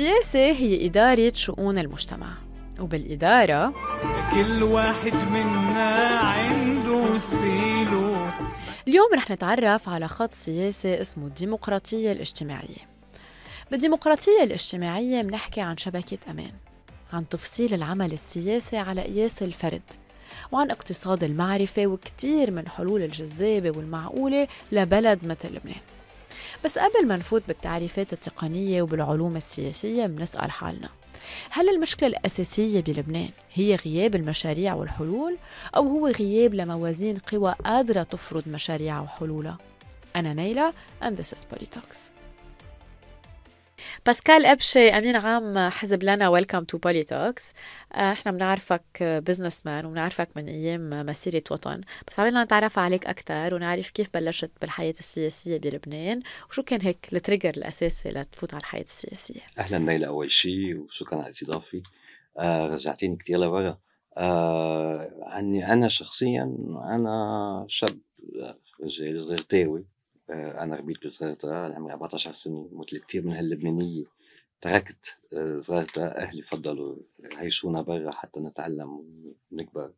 السياسة هي إدارة شؤون المجتمع وبالإدارة كل واحد منا عنده ستيله. اليوم رح نتعرف على خط سياسي اسمه الديمقراطية الاجتماعية. بالديمقراطية الاجتماعية منحكي عن شبكة أمان عن تفصيل العمل السياسي على قياس الفرد وعن اقتصاد المعرفة وكتير من حلول الجذابة والمعقولة لبلد مثل لبنان. بس قبل ما نفوت بالتعريفات التقنية وبالعلوم السياسية بنسأل حالنا هل المشكلة الأساسية بلبنان هي غياب المشاريع والحلول أو هو غياب لموازين قوى قادرة تفرض مشاريعها وحلولها؟ أنا نيلة and this is Politox. باسكال أبشي أمين عام حزب لنا welcome to Politox إحنا بنعرفك businessman وبنعرفك من أيام مسيرة وطن. بس عملنا نتعرف عليك أكثر ونعرف كيف بلشت بالحياة السياسية بلبنان وشو كان هيك التريجر الأساسي لتفوت على الحياة السياسية. أهلا ليلى أول شيء وشكرا على الاستضافه آه رجعتيني كثير لورا. آه عني أنا شخصيا أنا شاب رجال آه أنا ربيت بصغيرتا عمري 14 سنة مثل كثير من هاللبنانية. تركت آه، صغيرتا أهلي فضلوا يعيشونا برا حتى نتعلم ونكبر.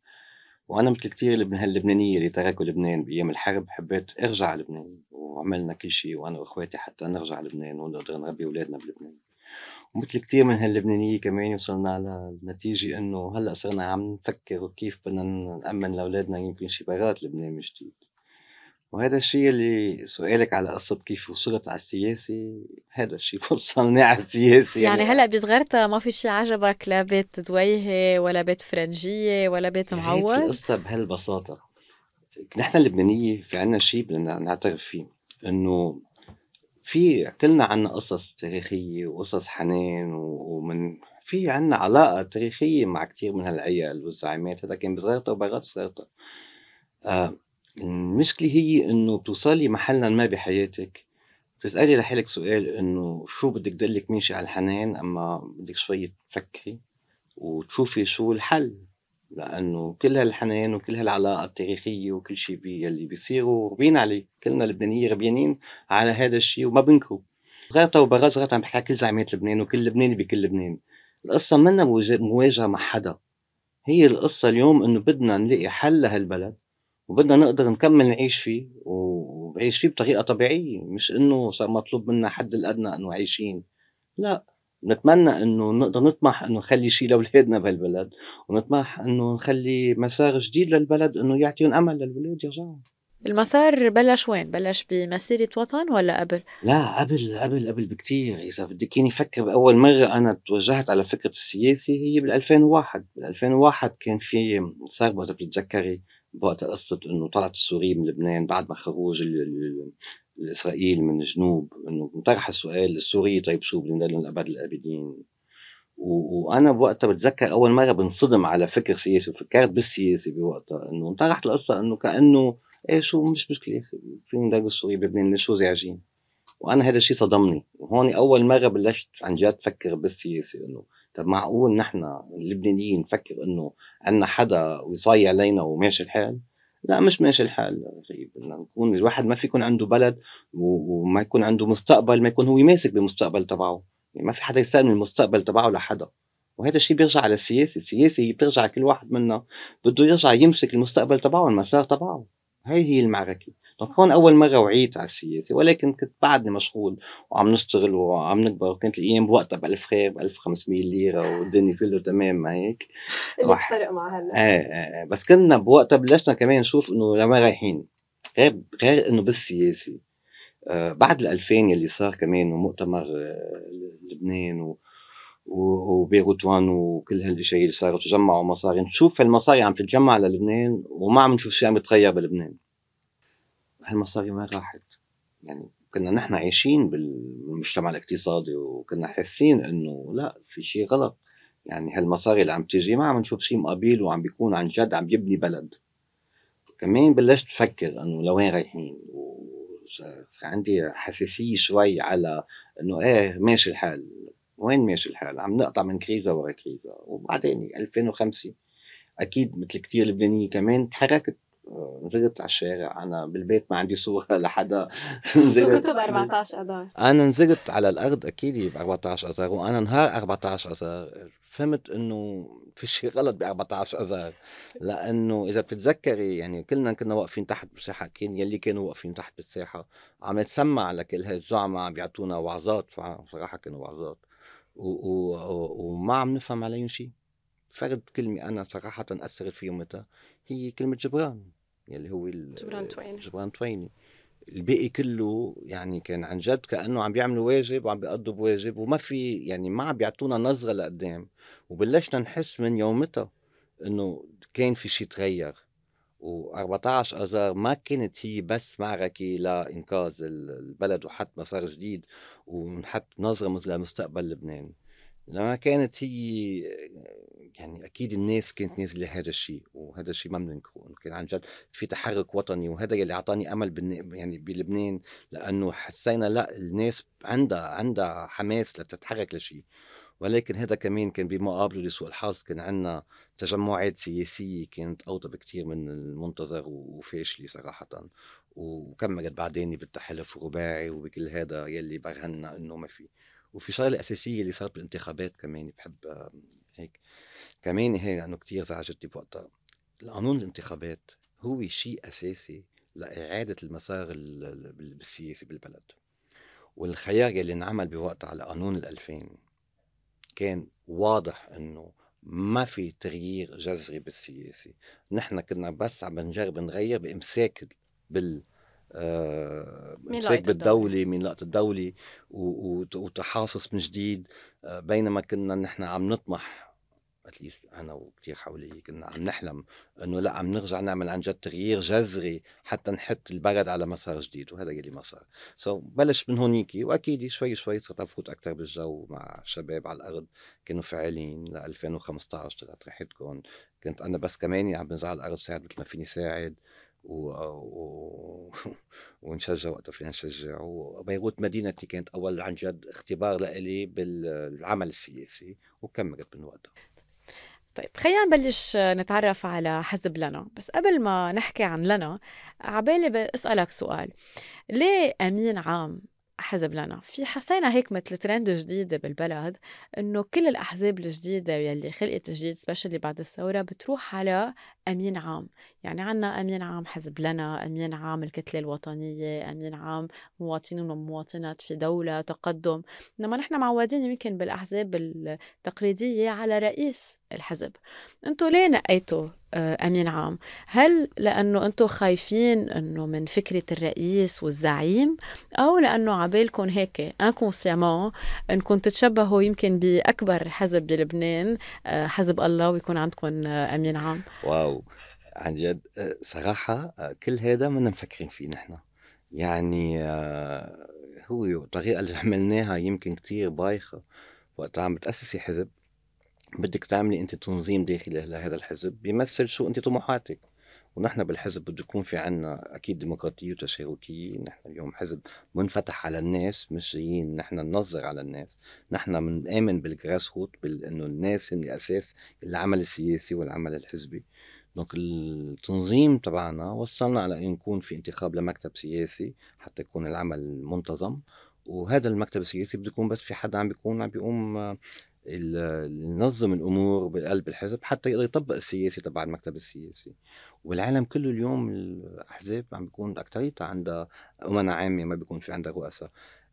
وأنا مثل كثير من هاللبنانية اللي تركوا لبنان بأيام الحرب حبيت أرجع على لبنان وعملنا كل شيء وأنا وأخواتي حتى نرجع على لبنان ونقدر نربي أولادنا بلبنان. ومثل كثير من هاللبنانية كمان وصلنا للنتيجه إنه هلأ صرنا عم نفكر كيف بدنا نأمن لأولادنا يمكن شي برات لبنان من جديد. وهذا الشيء اللي سؤالك على قصة كيف وصلت على السياسة هذا الشيء وصلني على السياسة يعني. هلا بصغرتها ما في شي عجبك لا بيت دويهة ولا بيت فرنجية ولا بيت هيك معود القصة بهالبساطة. نحن اللبنانية في عنا شيء بدنا نعترف فيه إنه في كلنا عنا قصص تاريخية وقصص حنان ومن في عنا علاقة تاريخية مع كتير من هالعيال والزعيمات هذا كان بصغيرته وبرات صغيرته آه المشكلة هي إنه بتوصلي محلا ما بحياتك بتسألي لحالك سؤال إنه شو بدك تضلك ماشي على الحنان أما بدك شوي تفكري وتشوفي شو الحل لأنه كل هالحنان وكل هالعلاقة التاريخية وكل شيء بي اللي بيصيروا ربينا عليه كلنا لبنانيه ربيانين على هذا الشيء وما بنكروا. غيرتا وبرات غيرتا عم بحكي كل زعيمات لبنان وكل لبناني بكل لبنان. القصة منا مواجه- مواجهة مع حدا. هي القصة اليوم إنه بدنا نلاقي حل لهالبلد وبدنا نقدر نكمل نعيش فيه ونعيش فيه بطريقة طبيعية مش إنه صار مطلوب منا حد الأدنى إنه عايشين لا نتمنى إنه نقدر نطمح إنه نخلي شيء لأولادنا بهالبلد ونطمح إنه نخلي مسار جديد للبلد إنه يعطيهم أمل للولاد يرجعوا المسار بلش وين؟ بلش بمسيرة وطن ولا قبل؟ لا قبل قبل قبل بكتير إذا بدك اياني أفكر بأول مرة أنا توجهت على فكرة السياسة هي بال 2001 بال 2001 كان في صار وقت بتتذكري بوقت قصة إنه طلعت السوريين من لبنان بعد ما خروج ال- ال- الاسرائيل من الجنوب إنه انطرح السؤال السوري طيب شو بدنا لهم الابد الأبدين؟ وأنا بوقتها بتذكر أول مرة بنصدم على فكر سياسي وفكرت بالسياسة بوقتها إنه انطرحت القصة إنه كأنه إيه شو مش مشكلة فينا ندرس السوري بلبنان شو زعجين؟ وأنا هذا الشيء صدمني وهون أول مرة بلشت عن جد أفكر بالسياسة إنه طب معقول نحن اللبنانيين نفكر إنه عندنا حدا ويصايع علينا وماشي الحال؟ لا مش ماشي الحال غريب بدنا نكون الواحد ما في يكون عنده بلد وما يكون عنده مستقبل ما يكون هو ماسك بالمستقبل تبعه. يعني ما في حدا يستلم المستقبل تبعه لحدا. وهذا الشيء بيرجع على السياسة. السياسة بترجع كل واحد منا بده يرجع يمسك المستقبل تبعه المسار تبعه. هاي هي المعركة. طب هون أول مرة وعيت على السياسة ولكن كنت بعدني مشغول وعم نشتغل وعم نكبر وكانت الأيام بوقتها ب 1000 خير ب 1500 ليرة والدنيا فيلو تمام ما هيك؟ اللي. تفرق مع هلا. إيه إيه بس كنا بوقتها بلشنا كمان نشوف إنه لما رايحين غير غير إنه بالسياسة. آه بعد ال 2000 يلي صار كمان ومؤتمر آه لبنان و وبيروت وان وكل هالإشياء اللي صاروا تجمعوا مصاري. نشوف هالمصاري عم تتجمع للبنان وما عم نشوف شيء عم يتغير بلبنان. هالمصاري ما راحت. يعني كنا نحن عايشين بالمجتمع الاقتصادي وكنا حاسين إنه لا في شيء غلط. يعني هالمصاري اللي عم تيجي ما عم نشوف شيء مقابل وعم بيكون عن جد عم يبني بلد. كمان بلشت أفكر إنه لوين رايحين؟ عندي حساسية شوي على إنه إيه ماشي الحال. وين ماشي الحال؟ عم نقطع من كريزة ورا كريزة. وبعدين 2005 أكيد مثل كتير لبنانية كمان تحركت. نزلت على الشارع. أنا بالبيت ما عندي صورة لحدا نزلت. ب 14 آذار. أنا نزلت على الأرض أكيد ب 14 آذار. وأنا نهار 14 آذار. فهمت إنه في شيء غلط ب 14 آذار. لأنه إذا بتتذكري يعني كلنا كنا واقفين تحت بالساحه كان يلي كانوا واقفين تحت بالساحه عم يتسمع لكل هالزعماء الزعماء عم بيعطونا وعظات. صراحة كانوا وعظات. وما عم نفهم عليهم شيء فرد كلمة أنا صراحة أثرت في يومتها هي كلمة جبران يلي هو جبران تويني. جبران تويني. الباقي كله يعني كان عن جد كأنه عم بيعملوا واجب وعم بيقضوا بواجب وما في يعني ما عم بيعطونا نظرة لقدام. وبلشنا نحس من يومتها إنه كان في شيء تغير. و14 آذار ما كانت هي بس معركة لانقاذ البلد وحط مسار جديد ونحط نظرة لمستقبل لبنان. لما كانت هي يعني أكيد الناس كانت نازلة هذا الشيء وهذا الشيء ما بننكره كان عن جد في تحرك وطني وهذا يلي أعطاني أمل. يعني بلبنان لأنه حسينا لا الناس عندها عندها حماس لتتحرك لشيء ولكن هذا كمان كان بمقابله لسوء الحظ كان عندنا تجمعات سياسية كانت أوطى بكتير من المنتظر وفاشلة صراحة وكملت بعدين بالتحالف الرباعي وبكل هذا يلي برهنا إنه ما في وفي شغله أساسية اللي صارت بالانتخابات كمان بحب هيك. كمان هي لأنه كثير زعجتني بوقتها. القانون الانتخابات هو شيء أساسي لإعادة المسار السياسي بالبلد. والخيار اللي انعمل بوقتها على قانون الألفين كان واضح إنه ما في تغيير جذري بالسياسي. نحن كنا بس عم نجرب نغير بإمساك بال آه امساك بالدولة من لقطة الدولة وتحاصص من جديد. آه بينما كنا نحن عم نطمح at least أنا وكثير حولي كنا عم نحلم إنه لا عم نرجع نعمل عن جد تغيير جذري حتى نحط البلد على مسار جديد وهذا يلي ما صار. so so بلش من هونيك وأكيد شوي شوي صرت أفوت أكثر بالجو مع شباب على الأرض. كانوا فاعلين ل 2015 طلعت رحتكم كنت أنا بس كمان عم بنزل على الأرض ساعد مثل ما فيني ساعد. و... و... ونشجع وقت فينا نشجع وبيروت مدينتي كانت أول عن جد اختبار لإلي بالعمل السياسي وكملت من وقتها. طيب خلينا نبلش نتعرف على حزب لنا. بس قبل ما نحكي عن لنا عبالي اسألك سؤال. ليه أمين عام حزب لنا. في حسينا هيك مثل ترند جديدة بالبلد إنه كل الأحزاب الجديدة يلي خلقت جديد سبيشلي بعد الثورة بتروح على أمين عام. يعني عنا أمين عام حزب لنا أمين عام الكتلة الوطنية أمين عام مواطنين ومواطنات في دولة تقدم. إنما نحن معودين يمكن بالأحزاب التقليدية على رئيس الحزب. انتو ليه نقيتوا آه، أمين عام؟ هل لأنه أنتم خايفين إنه من فكرة الرئيس والزعيم أو لأنه عبالكم هيك انكونسيامون انكم تتشبهوا يمكن بأكبر حزب بلبنان آه، حزب الله ويكون عندكم آه، أمين عام؟ واو. عن جد صراحة كل هذا ما مفكرين فيه نحن. يعني هو الطريقة اللي عملناها يمكن كتير بايخة. وقت عم بتأسسي حزب. بدك تعملي انت تنظيم داخلي لهذا الحزب بيمثل شو انت طموحاتك. ونحن بالحزب بده يكون في عنا أكيد ديمقراطية وتشاركية. نحن اليوم حزب منفتح على الناس مش جايين نحن ننظر على الناس. نحن بنآمن بال grassroot بانه الناس هن الأساس العمل السياسي والعمل الحزبي. donc التنظيم تبعنا وصلنا على أن يكون في انتخاب لمكتب سياسي حتى يكون العمل منتظم. وهذا المكتب السياسي بده يكون بس في حدا عم بيكون عم بيقوم ينظم الأمور بقلب الحزب حتى يقدر يطبق السياسي تبع المكتب السياسي. والعالم كله اليوم الأحزاب عم بيكون اكثريتها عندها امنا عامة ما بيكون في عندها رؤساء.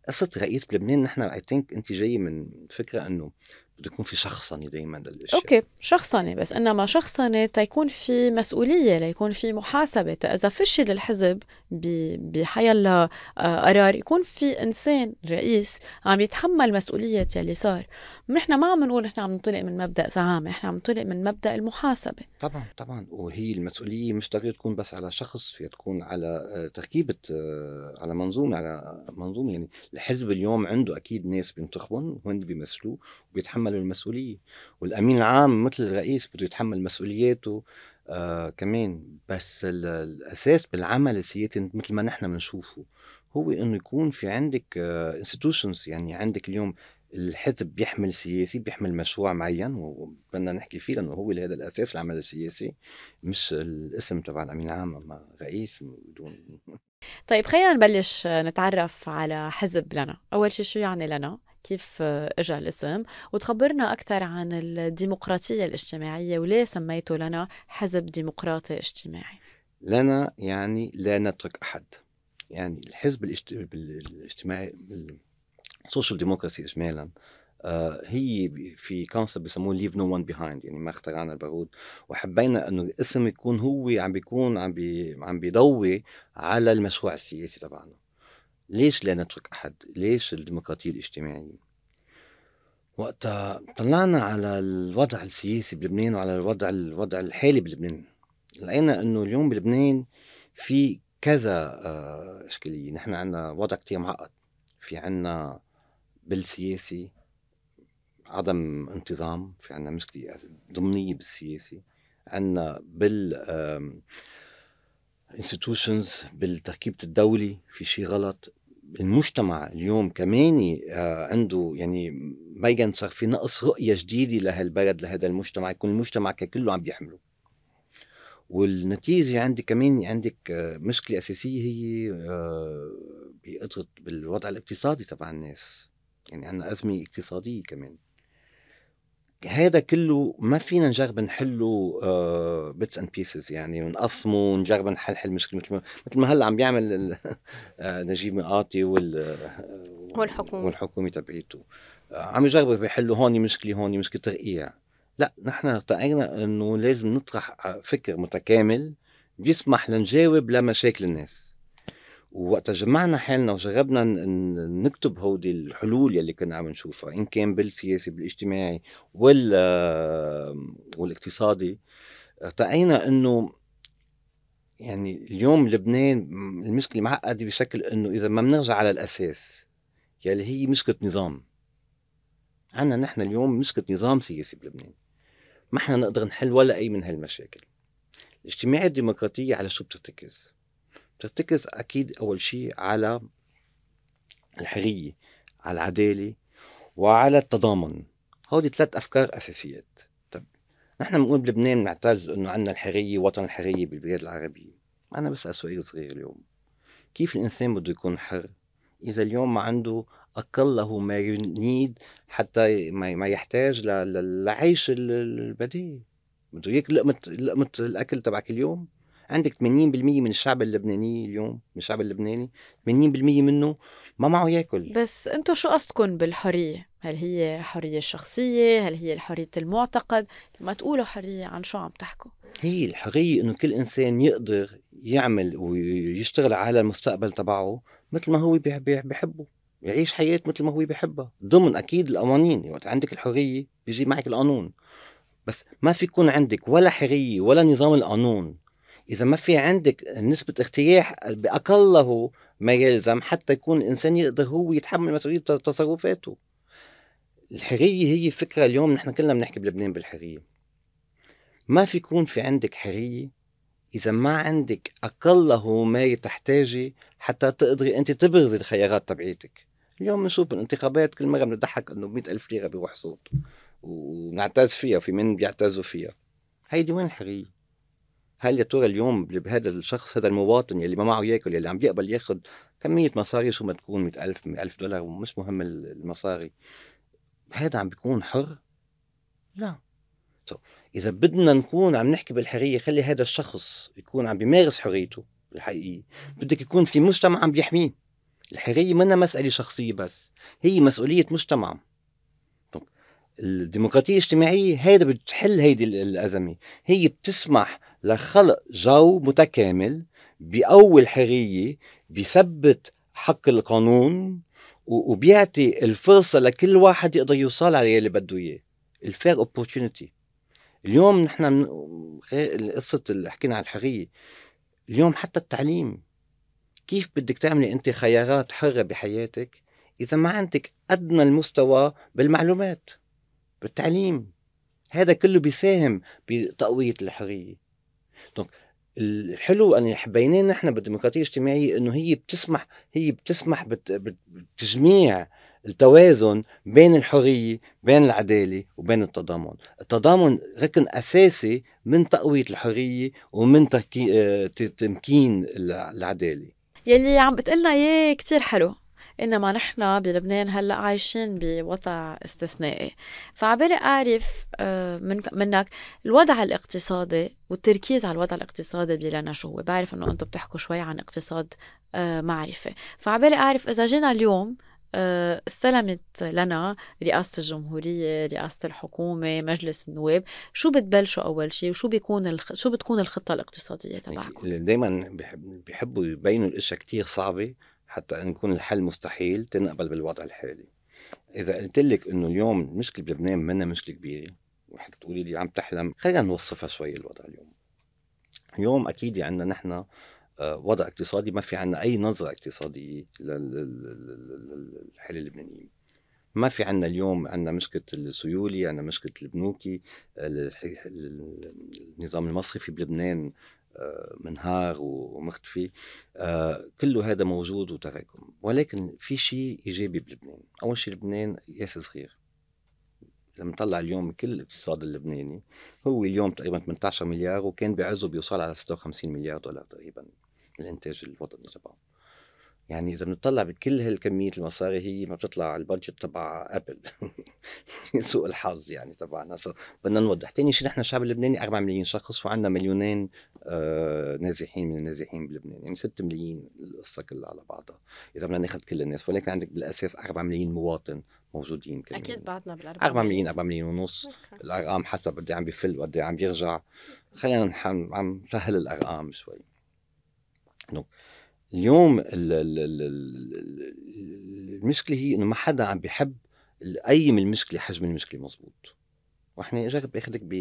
قصة رئيس بلبنان نحن I think انت جاي من فكرة إنه بده يكون في شخصنه دائما للأشياء. okay شخصنه بس إنما شخصنه تيكون في مسؤولية ليكون في محاسبة. إذا فشل الحزب بحيلا آه، قرار يكون في إنسان رئيس عم يتحمل مسؤولية يلي صار. نحن ما عم نقول نحن عم ننطلق من مبدأ زعامة نحن عم ننطلق من مبدأ المحاسبة. طبعا طبعا. وهي المسؤولية مش ضروري تكون بس على شخص فيها تكون على آه، تركيبة آه، على منظومة على منظومة. يعني الحزب اليوم عنده أكيد ناس بينتخبون وهن بيمثلوه وبيتحملوا المسؤولية والأمين العام مثل الرئيس بده يتحمل مسؤولياته آه كمان. بس الأساس بالعمل السياسي مثل ما نحن بنشوفه هو إنه يكون في عندك انستتيوشنز آه يعني عندك اليوم الحزب بيحمل سياسي بيحمل مشروع معين وبدنا نحكي فيه لأنه هو هذا الأساس العمل السياسي مش الاسم تبع الأمين العام رئيس بدون. طيب خلينا نبلش نتعرف على حزب لنا. أول شيء شو يعني لنا؟ كيف اجى الاسم. وتخبرنا أكثر عن الديمقراطية الاجتماعية وليه سميته لنا حزب ديمقراطي اجتماعي؟ لنا يعني لا نترك أحد. يعني الحزب الاجتماعي ال social democracy اجمالا آه هي في concept بسموه leave no one behind يعني ما اخترعنا البارود. وحبينا إنه الاسم يكون هو عم بيكون عم بي عم بيضوي على المشروع السياسي تبعنا. ليش لا نترك أحد؟ ليش الديمقراطية الاجتماعية؟ وقتها طلعنا على الوضع السياسي بلبنان وعلى الوضع الوضع الحالي بلبنان. لقينا إنه اليوم بلبنان في كذا آه، إشكالية. نحن عندنا وضع كتير معقد. في عندنا بالسياسي عدم انتظام. في عنا مشكلة ضمنية بالسياسي. عنا بال institutions بالتركيبة الدولي. في شيء غلط. المجتمع اليوم كمان آه، عنده يعني بين صار في نقص رؤية جديدة لهالبلد لهذا المجتمع يكون المجتمع ككله عم بيحمله. والنتيجة عندي كمان عندك آه، مشكلة أساسية هي آه، بقدرة بالوضع الاقتصادي تبع الناس. يعني عندنا أزمة اقتصادية كمان. هذا كله ما فينا نجرب نحله bits and pieces يعني نقسمه ونجرب نحل حل مشكله مثل ما مثل ما هلأ عم بيعمل آه، نجيب ميقاتي وال آه، والحكومة. والحكومة تبعيته. آه، عم يجربوا بيحلوا هون مشكلة هون مشكلة ترقيع. لا نحن ارتأينا إنه لازم نطرح فكر متكامل بيسمح لنجاوب لمشاكل الناس. ووقت جمعنا حالنا وجربنا نكتب هودي الحلول يلي كنا عم نشوفها إن كان بالسياسي بالاجتماعي وال والاقتصادي. ارتقينا إنه يعني اليوم لبنان المشكلة معقدة بشكل إنه إذا ما بنرجع على الأساس يلي هي مشكلة نظام. عنا نحن اليوم مشكلة نظام سياسي بلبنان. ما إحنا نقدر نحل ولا أي من هالمشاكل. الاجتماعية الديمقراطية على شو بترتكز؟ بترتكز أكيد أول شيء على الحرية على العدالة وعلى التضامن. هودي ثلاث أفكار أساسيات. طب نحن بنقول بلبنان نعتز إنه عندنا الحرية وطن الحرية بالبلاد العربية. أنا بسأل سؤال صغير اليوم. كيف الإنسان بده يكون حر إذا اليوم ما عنده أقله ما ينيد حتى ما يحتاج للعيش البديهي بده ياكل لقمه لقمة الأكل تبعك اليوم؟ عندك 80% من الشعب اللبناني اليوم من الشعب اللبناني 80% منه ما معه ياكل. بس أنتم شو قصدكم بالحرية؟ هل هي حرية شخصية؟ هل هي حريه المعتقد؟ لما تقولوا حرية عن شو عم تحكوا. هي الحرية إنه كل إنسان يقدر يعمل ويشتغل على المستقبل تبعه مثل ما هو بيحبه. يعيش حياة مثل ما هو بيحبها. ضمن أكيد القوانين. وقت عندك الحرية بيجي معك القانون. بس ما في يكون عندك ولا حرية ولا نظام القانون إذا ما في عندك نسبة اختياح بأقله ما يلزم حتى يكون الانسان يقدر هو يتحمل مسؤولية تصرفاته. الحرية هي فكره اليوم نحن كلنا بنحكي بلبنان بالحرية. ما في يكون في عندك حرية إذا ما عندك أقله ما تحتاجي حتى تقدري أنت تبرزي الخيارات تبعيتك. اليوم بنشوف بالانتخابات كل مرة بنضحك إنه ب ألف ليرة بيروح صوت ونعتز فيها وفي من بيعتزوا فيها. هيدي وين الحرية؟ هل يا ترى اليوم بهذا الشخص هذا المواطن يلي ما معه ياكل يلي عم بيقبل ياخذ كمية مصاري شو ما تكون مئة ألف مئة ألف دولار ومش مهم المصاري هذا عم بيكون حر؟ لا. So, إذا بدنا نكون عم نحكي بالحرية خلي هذا الشخص يكون عم بيمارس حريته الحقيقية. بدك يكون في مجتمع عم بيحميه. الحرية منا مسألة شخصية بس هي مسؤولية مجتمع. الديمقراطية الاجتماعية هيدا بتحل هيدي الأزمة. هي بتسمح لخلق جو متكامل بيقوي الحرية بيثبت حق القانون وبيعطي الفرصة لكل واحد يقدر يوصل على اللي بده إياه. ال fair opportunity اليوم نحن قصة اللي حكينا عن الحرية. اليوم حتى التعليم. كيف بدك تعملي أنت خيارات حرة بحياتك إذا ما عندك أدنى المستوى بالمعلومات بالتعليم؟ هذا كله بيساهم بتقوية الحرية. donc الحلو أن حبيناه نحن بالديمقراطية الاجتماعية إنه هي بتسمح هي بتسمح بتجميع التوازن بين الحرية بين العدالة وبين التضامن. التضامن ركن أساسي من تقوية الحرية ومن آه، تمكين العدالة. يلي عم بتقلنا إياه كتير حلو. إنما نحن بلبنان هلأ عايشين بوضع استثنائي. فعبالي أعرف آه، من منك الوضع الاقتصادي والتركيز على الوضع الاقتصادي بلنا شو هو؟ بعرف إنه أنتم بتحكوا شوي عن اقتصاد آه، معرفة. فعبالي أعرف إذا جينا اليوم آه، استلمت لنا رئاسة الجمهورية رئاسة الحكومة مجلس النواب شو بتبلشوا أول شيء وشو بيكون الخ... شو بتكون الخطة الاقتصادية تبعكم؟ دايما بيحبوا يبينوا الإشياء كتير صعبة حتى نكون الحل مستحيل تنقبل بالوضع الحالي. إذا قلت لك إنه اليوم المشكلة بلبنان منا مشكلة كبيرة وحك تقولي لي عم تحلم خلينا نوصفها شوي الوضع اليوم. اليوم أكيد عندنا نحن آه، وضع اقتصادي ما في عندنا أي نظرة اقتصادية للحل اللبنانيين ما في عندنا اليوم عندنا مشكلة السيولي عندنا مشكلة البنوكي النظام المصرفي بلبنان آه، منهار ومختفي آه، كله هذا موجود وتراكم. ولكن في شيء إيجابي بلبنان. أول شيء لبنان ياس صغير. لما نطلع اليوم كل الاقتصاد اللبناني. هو اليوم تقريبا 18 مليار وكان بعزه بيوصل على 56 مليار دولار تقريبا الإنتاج الوطني تبعه. يعني إذا بنطلع بكل هالكمية المصاري هي ما بتطلع على ال budget تبع أبل. سوء الحظ يعني تبعنا. so بدنا نوضح. ثاني شيء نحن الشعب اللبناني 4 ملايين شخص وعندنا مليونين آه نازحين من النازحين بلبنان. يعني 6 ملايين القصة كلها على بعضها. إذا بدنا ناخذ كل الناس. ولكن عندك بالأساس 4 ملايين مواطن موجودين كمان أكيد بعدنا بال 4 ملايين. 4 ملايين ونص. الأرقام حسب قد إيه عم بيفل وقد إيه عم بيرجع. خلينا عم نسهل الأرقام شوي. اليوم المشكلة هي إنه ما حدا عم بيحب من المشكلة حجم المشكلة مزبوط. وإحنا جرب باخذك ب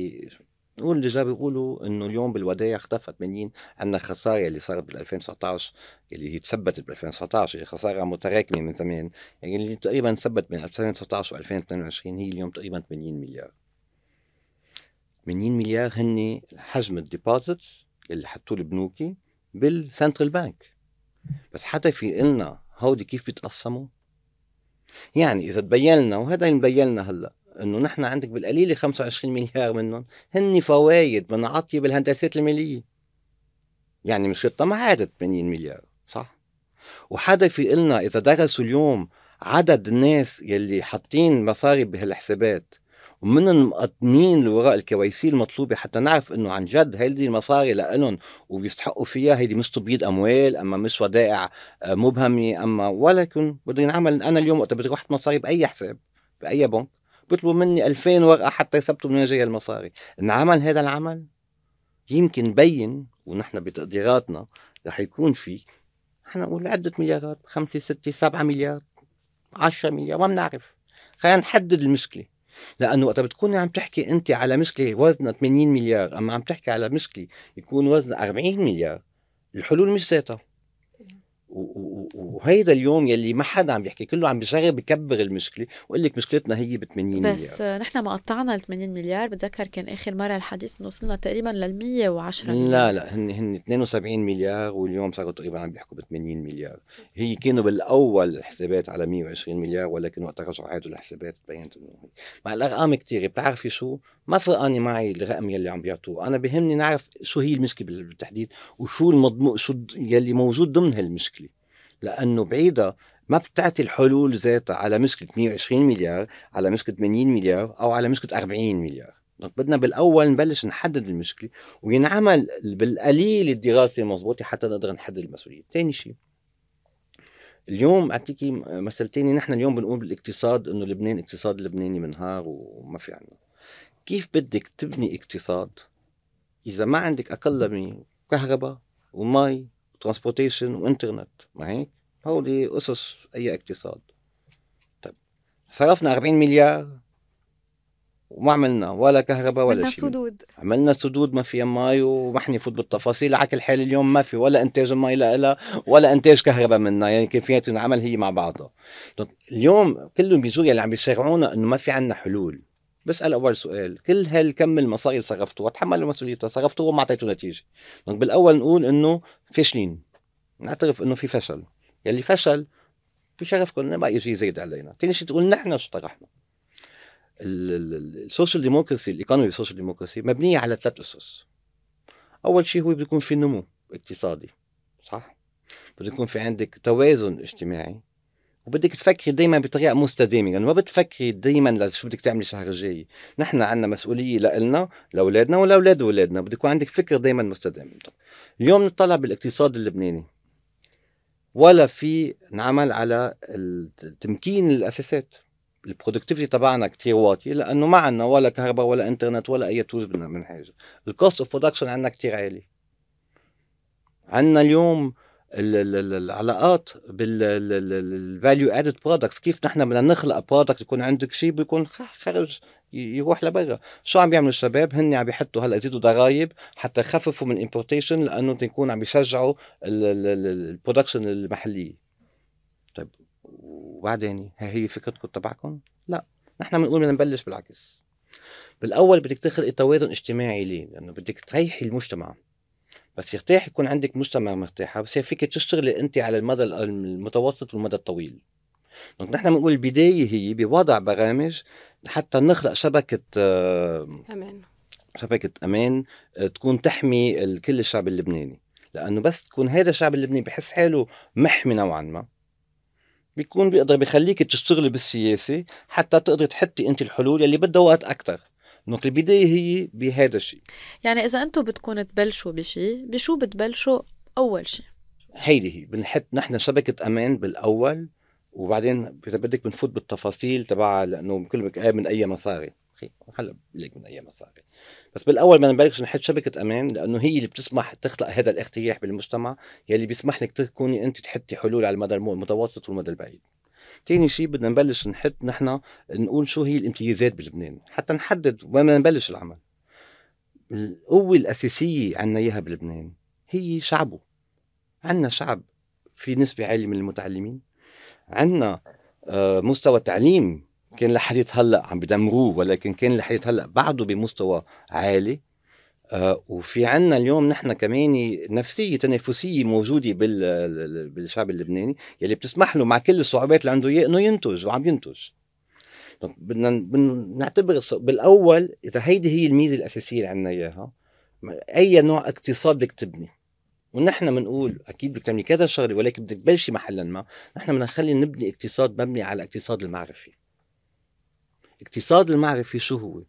نقول اللي جاب بيقولوا إنه اليوم بالودائع اختفت منين؟ عندنا خسارة اللي صارت بال 2019 اللي هي تثبتت بال 2019 اللي خسارة متراكمة من زمان. يعني اللي تقريبا ثبت بين 2019 و 2022 هي اليوم تقريبا 80 مليار. 80 مليار هن حجم ال deposits اللي حطوه البنوكي بال central bank بس حتى في قلنا هودي كيف بيتقسموا؟ يعني إذا تبين لنا وهذا اللي مبين لنا هلأ إنه نحن عندك بالقليله 25 مليار منهم هن فوايد من عطيه بالهندسات المالية. يعني مشكلتنا ما عادت 80 مليار صح؟ وحدا في قلنا إذا درسوا اليوم عدد الناس يلي حاطين مصاري بهالحسابات ومن المقدمين لوراء الكويسي المطلوبة حتى نعرف إنه عن جد هيدي المصاري لإلهم وبيستحقوا فيها هيدي مش تبييض أموال أما مش ودائع آه، مبهمة أما ولكن بده ينعمل أنا اليوم وقت بدي أحط مصاري بأي حساب بأي بنك بيطلبوا مني 2000 ورقة حتى يثبتوا من وين المصاري. انعمل هذا العمل؟ يمكن نبين ونحن بتقديراتنا رح يكون في إحنا نقول عدة مليارات خمسة ستة سبعة مليار عشرة مليار ما بنعرف. خلينا نحدد المشكلة. لأنه وقت بتكوني عم تحكي أنت على مشكلة وزنها 80 مليار أما عم تحكي على مشكلة يكون وزنها 40 مليار الحلول مش ذاتها. وهيدا اليوم يلي ما حدا عم بيحكي كله عم بيشغل بكبر المشكلة ويقول لك مشكلتنا هي ب 80 مليار. بس نحن ما قطعنا ال 80 مليار بتذكر كان آخر مرة الحديث وصلنا تقريبا لل 110 مليار لا لا هن هن 72 مليار واليوم صاروا تقريبا عم بيحكوا ب 80 مليار. هي كانوا بالأول الحسابات على 120 مليار ولكن وقت رجعوا عادوا الحسابات تبينت إنه مع الأرقام كثيره بتعرفي شو؟ ما فرقاني معي الرقم يلي عم بيعطوه. أنا بهمني نعرف شو هي المشكلة بالتحديد وشو المضمون شو يلي موجود ضمن هالمشكلة. لأنه بعيدة. ما بتعطي الحلول ذاتها على مشكله 120 مليار على مشكله 80 مليار أو على مشكله 40 مليار. بدنا بالأول نبلش نحدد المشكلة وينعمل بالقليل الدراسة المضبوطه حتى نقدر نحدد المسؤولية. ثاني شيء اليوم أعطيكي مثل ثاني نحن اليوم بنقول بالاقتصاد إنه لبنان اقتصاد لبناني منهار وما في عنا. كيف بدك تبني اقتصاد إذا ما عندك أقل من كهرباء ومي و transportation وإنترنت ما هيك؟ هودي اسس أي اقتصاد. طيب صرفنا 40 مليار وما عملنا ولا كهرباء ولا عملنا سدود عملنا سدود ما فيها مي وما حنفوت بالتفاصيل على كل حال اليوم ما في ولا إنتاج المي لها ولا إنتاج كهرباء منها يعني كيفية تنعمل هي مع بعضها. اليوم كلهم بيجوا اللي عم بيشرعونا إنه ما في عنا حلول. بسأل أول سؤال كل هالكم المصاري صرفتوها تحملوا مسؤوليتها صرفتوها وما اعطيتوا نتيجة. بالأول نقول إنه فاشلين نعترف إنه في فشل. يلي فشل بشرفكم ما شيء زايد علينا. ثاني شيء تقول نحن شو طرحنا؟ ال social democracy ال economy ال social democracy مبنية على ثلاث أسس. أول شيء هو بده يكون في نمو اقتصادي صح؟ بده يكون في عندك توازن اجتماعي. وبدك تفكري دائما بطريقة مستدامة يعني ما بتفكري دائما شو بدك تعملي الشهر الجاي. نحن عندنا مسؤولية لنا لأولادنا ولأولاد أولادنا. بده يكون عندك فكر دائما مستدام. اليوم نطلع بالاقتصاد اللبناني ولا في نعمل على تمكين الأساسات. ال productivity تبعنا كتير واطي لأنه ما عندنا ولا كهرباء ولا إنترنت ولا أي tools من حاجة. ال cost of production عندنا كتير عالي. عندنا اليوم العلاقات بال value added products كيف نحن بدنا نخلق product يكون عندك شيء بيكون خرج يروح لبرا. شو عم بيعملوا الشباب؟ هن عم بيحطوا هلأ يزيدوا ضرائب حتى يخففوا من ال importation لأنه تكون عم بيشجعوا ال production المحلية. طيب وبعدين هي فكرتكم تبعكم؟ لا نحن بنقول بدنا نبلش بالعكس. بالأول بدك تخلقي توازن اجتماعي ليه؟ لأنه بدك تريحي المجتمع. بس يرتاح يكون عندك مجتمع مرتاحة بس فيك تشتغلي أنت على المدى المتوسط والمدى الطويل. donc نحن بنقول البداية هي بوضع برامج حتى نخلق شبكة آه، أمان. شبكة أمان آه، تكون تحمي كل الشعب اللبناني. لأنه بس تكون هذا الشعب اللبناني بحس حاله محمي نوعا ما. بيكون بيقدر بيخليك تشتغلي بالسياسة حتى تقدري تحطي أنت الحلول اللي بدها وقت أكثر donc البدايه هي بهذا الشيء. يعني إذا أنتم بدكم تبلشوا بشيء بشو بتبلشوا أول شيء؟ هيدي هي بنحط نحن شبكة أمان بالأول وبعدين إذا بدك بنفوت بالتفاصيل تبعها لأنه كل بك من أي مصاري. هلا لك من أي مصاري. بس بالأول بدنا نبلش نحط شبكة أمان لأنه هي اللي بتسمح تخلق هذا الارتياح بالمجتمع يلي بيسمح لك تكوني أنت تحطي حلول على المدى المتوسط والمدى البعيد. تاني شيء بدنا نبلش نحط نحن نقول شو هي الامتيازات بلبنان حتى نحدد وين نبلش العمل. القوة الأساسية عنا إياها بلبنان هي شعبه. عنا شعب في نسبة عالية من المتعلمين. عنا آه، مستوى تعليم كان لحديت هلأ عم بدمروه ولكن كان لحديت هلأ بعده بمستوى عالي. وفي عنا اليوم نحن كمان نفسية تنافسية موجودة بالشعب اللبناني يلي بتسمح له مع كل الصعوبات اللي عنده اياه إنه ينتج وعم ينتج. بدنا نعتبر بالأول إذا هيدي هي الميزة الأساسية اللي عندنا إياها أي نوع اقتصاد بدك تبني. ونحن بنقول أكيد بدك تعملي كذا شغلة ولكن بدك تبلشي محلا ما نحن بدنا نخلي نبني اقتصاد مبني على الاقتصاد المعرفي. اقتصاد المعرفي شو هو؟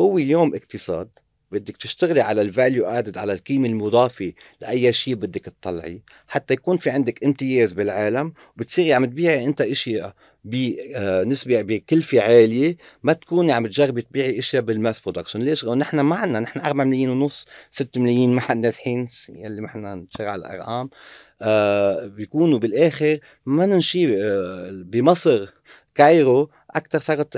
هو اليوم اقتصاد بدك تشتغلي على الفاليو ادد على القيمة المضافة لأي شيء بدك تطلعيه حتى يكون في عندك امتياز بالعالم وبتصيري عم تبيعي أنت اشياء بنسبة بكلفة عالية ما تكوني عم تجربي تبيعي إشياء بال mass production ليش؟ نحن ما عندنا نحن 4 ملايين ونص 6 ملايين ما حد نازحين يلي ما حنا نشتغل على الأرقام. آه بيكونوا بالآخر ما ننشي آه بمصر كايرو أكثر صارت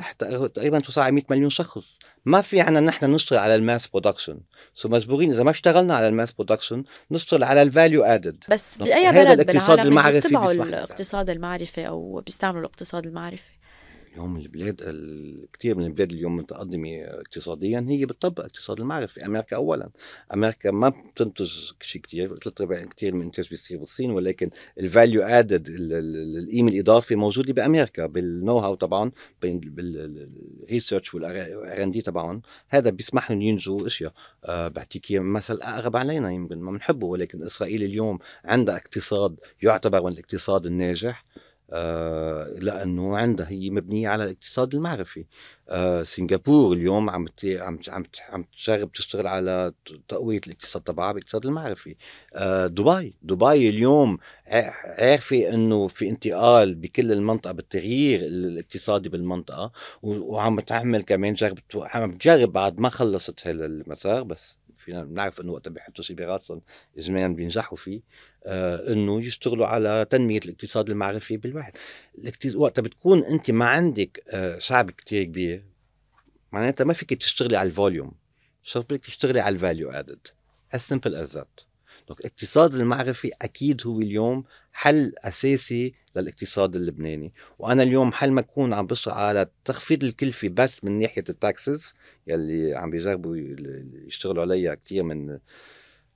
تقريبا على 100 مليون شخص. ما في عنا نحن نشتغل على ال mass production. so مجبورين إذا ما اشتغلنا على ال mass production نشتغل على ال value added بس بأي بلد الاقتصاد المعرفي الاقتصاد المعرفي أو بيستعملوا الاقتصاد المعرفي؟ اليوم البلاد كثير من البلاد اليوم متقدمة اقتصاديا هي بتطبق الاقتصاد المعرفي أمريكا اولا. أمريكا ما بتنتج شيء كثير ثلاث ارباع كثير من الانتاج بيصير بالصين ولكن ال value added القيمة الاضافيه موجودة بأمريكا بال know-how تبعهم بال research وال R and D تبعهم. هذا بيسمح لهم ينتجوا أشياء. أه بعطيك مثل أقرب علينا يمكن ما بنحبه ولكن إسرائيل اليوم عندها اقتصاد يعتبر من الاقتصاد الناجح. آه لأنه عندها هي مبنية على الاقتصاد المعرفي. آه سنغافور اليوم عم عم عم عم تجرب تشتغل على تقوية الاقتصاد تبعها بالاقتصاد المعرفي. آه دبي. دبي اليوم عارفة إنه في انتقال بكل المنطقة بالتغيير الاقتصادي بالمنطقة وعم تعمل كمان جرب عم تجرب بعد ما خلصت هذا المسار بس. فينا بنعرف إنه وقت بيحطوا براسهم اجمالا بينجحوا فيه آه إنه يشتغلوا على تنمية الاقتصاد المعرفي بالواحد. وقت بتكون أنت ما عندك آه شعب كتير كبير معناتها ما فيك تشتغلي على ال volume شو بدك تشتغلي على ال value added as simple as that. donc الاقتصاد المعرفي أكيد هو اليوم حل أساسي للاقتصاد اللبناني. وأنا اليوم محل ما أكون عم بشرح على تخفيض الكلفه بس من ناحية ال taxes يلي عم بيجربوا يشتغلوا عليها كثير من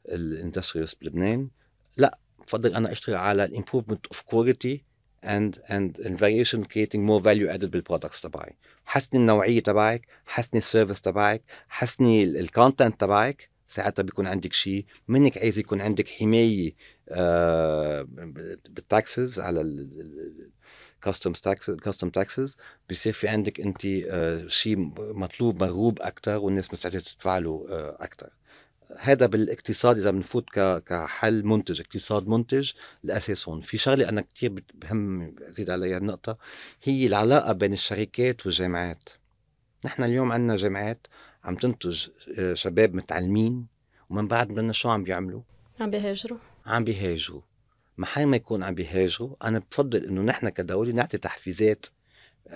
ال industries بلبنان لا بفضل أنا أشتغل على ال improvement of quality and and and variation creating more value added بال products تبعي. حسني النوعية تبعك حسني ال service تبعك حسني ال content تبعك ساعتها بيكون عندك شيء منك عايز يكون عندك حماية آه بال taxes على custom taxes custom taxes بصير في عندك انت آه شيء مطلوب مرغوب أكثر والناس مستعدة تدفع له آه أكثر هذا بالاقتصاد إذا بنفوت كحل منتج اقتصاد منتج الأساس هون. في شغلة أنا كثير بهم زيد عليها النقطة هي العلاقة بين الشركات والجامعات. نحن اليوم عندنا جامعات عم تنتج آه، شباب متعلمين ومن بعد بدنا شو عم بيعملوا؟ عم بيهاجروا. عم بيهاجروا. محل ما يكون عم بيهاجروا أنا بفضل إنه نحن كدولة نعطي تحفيزات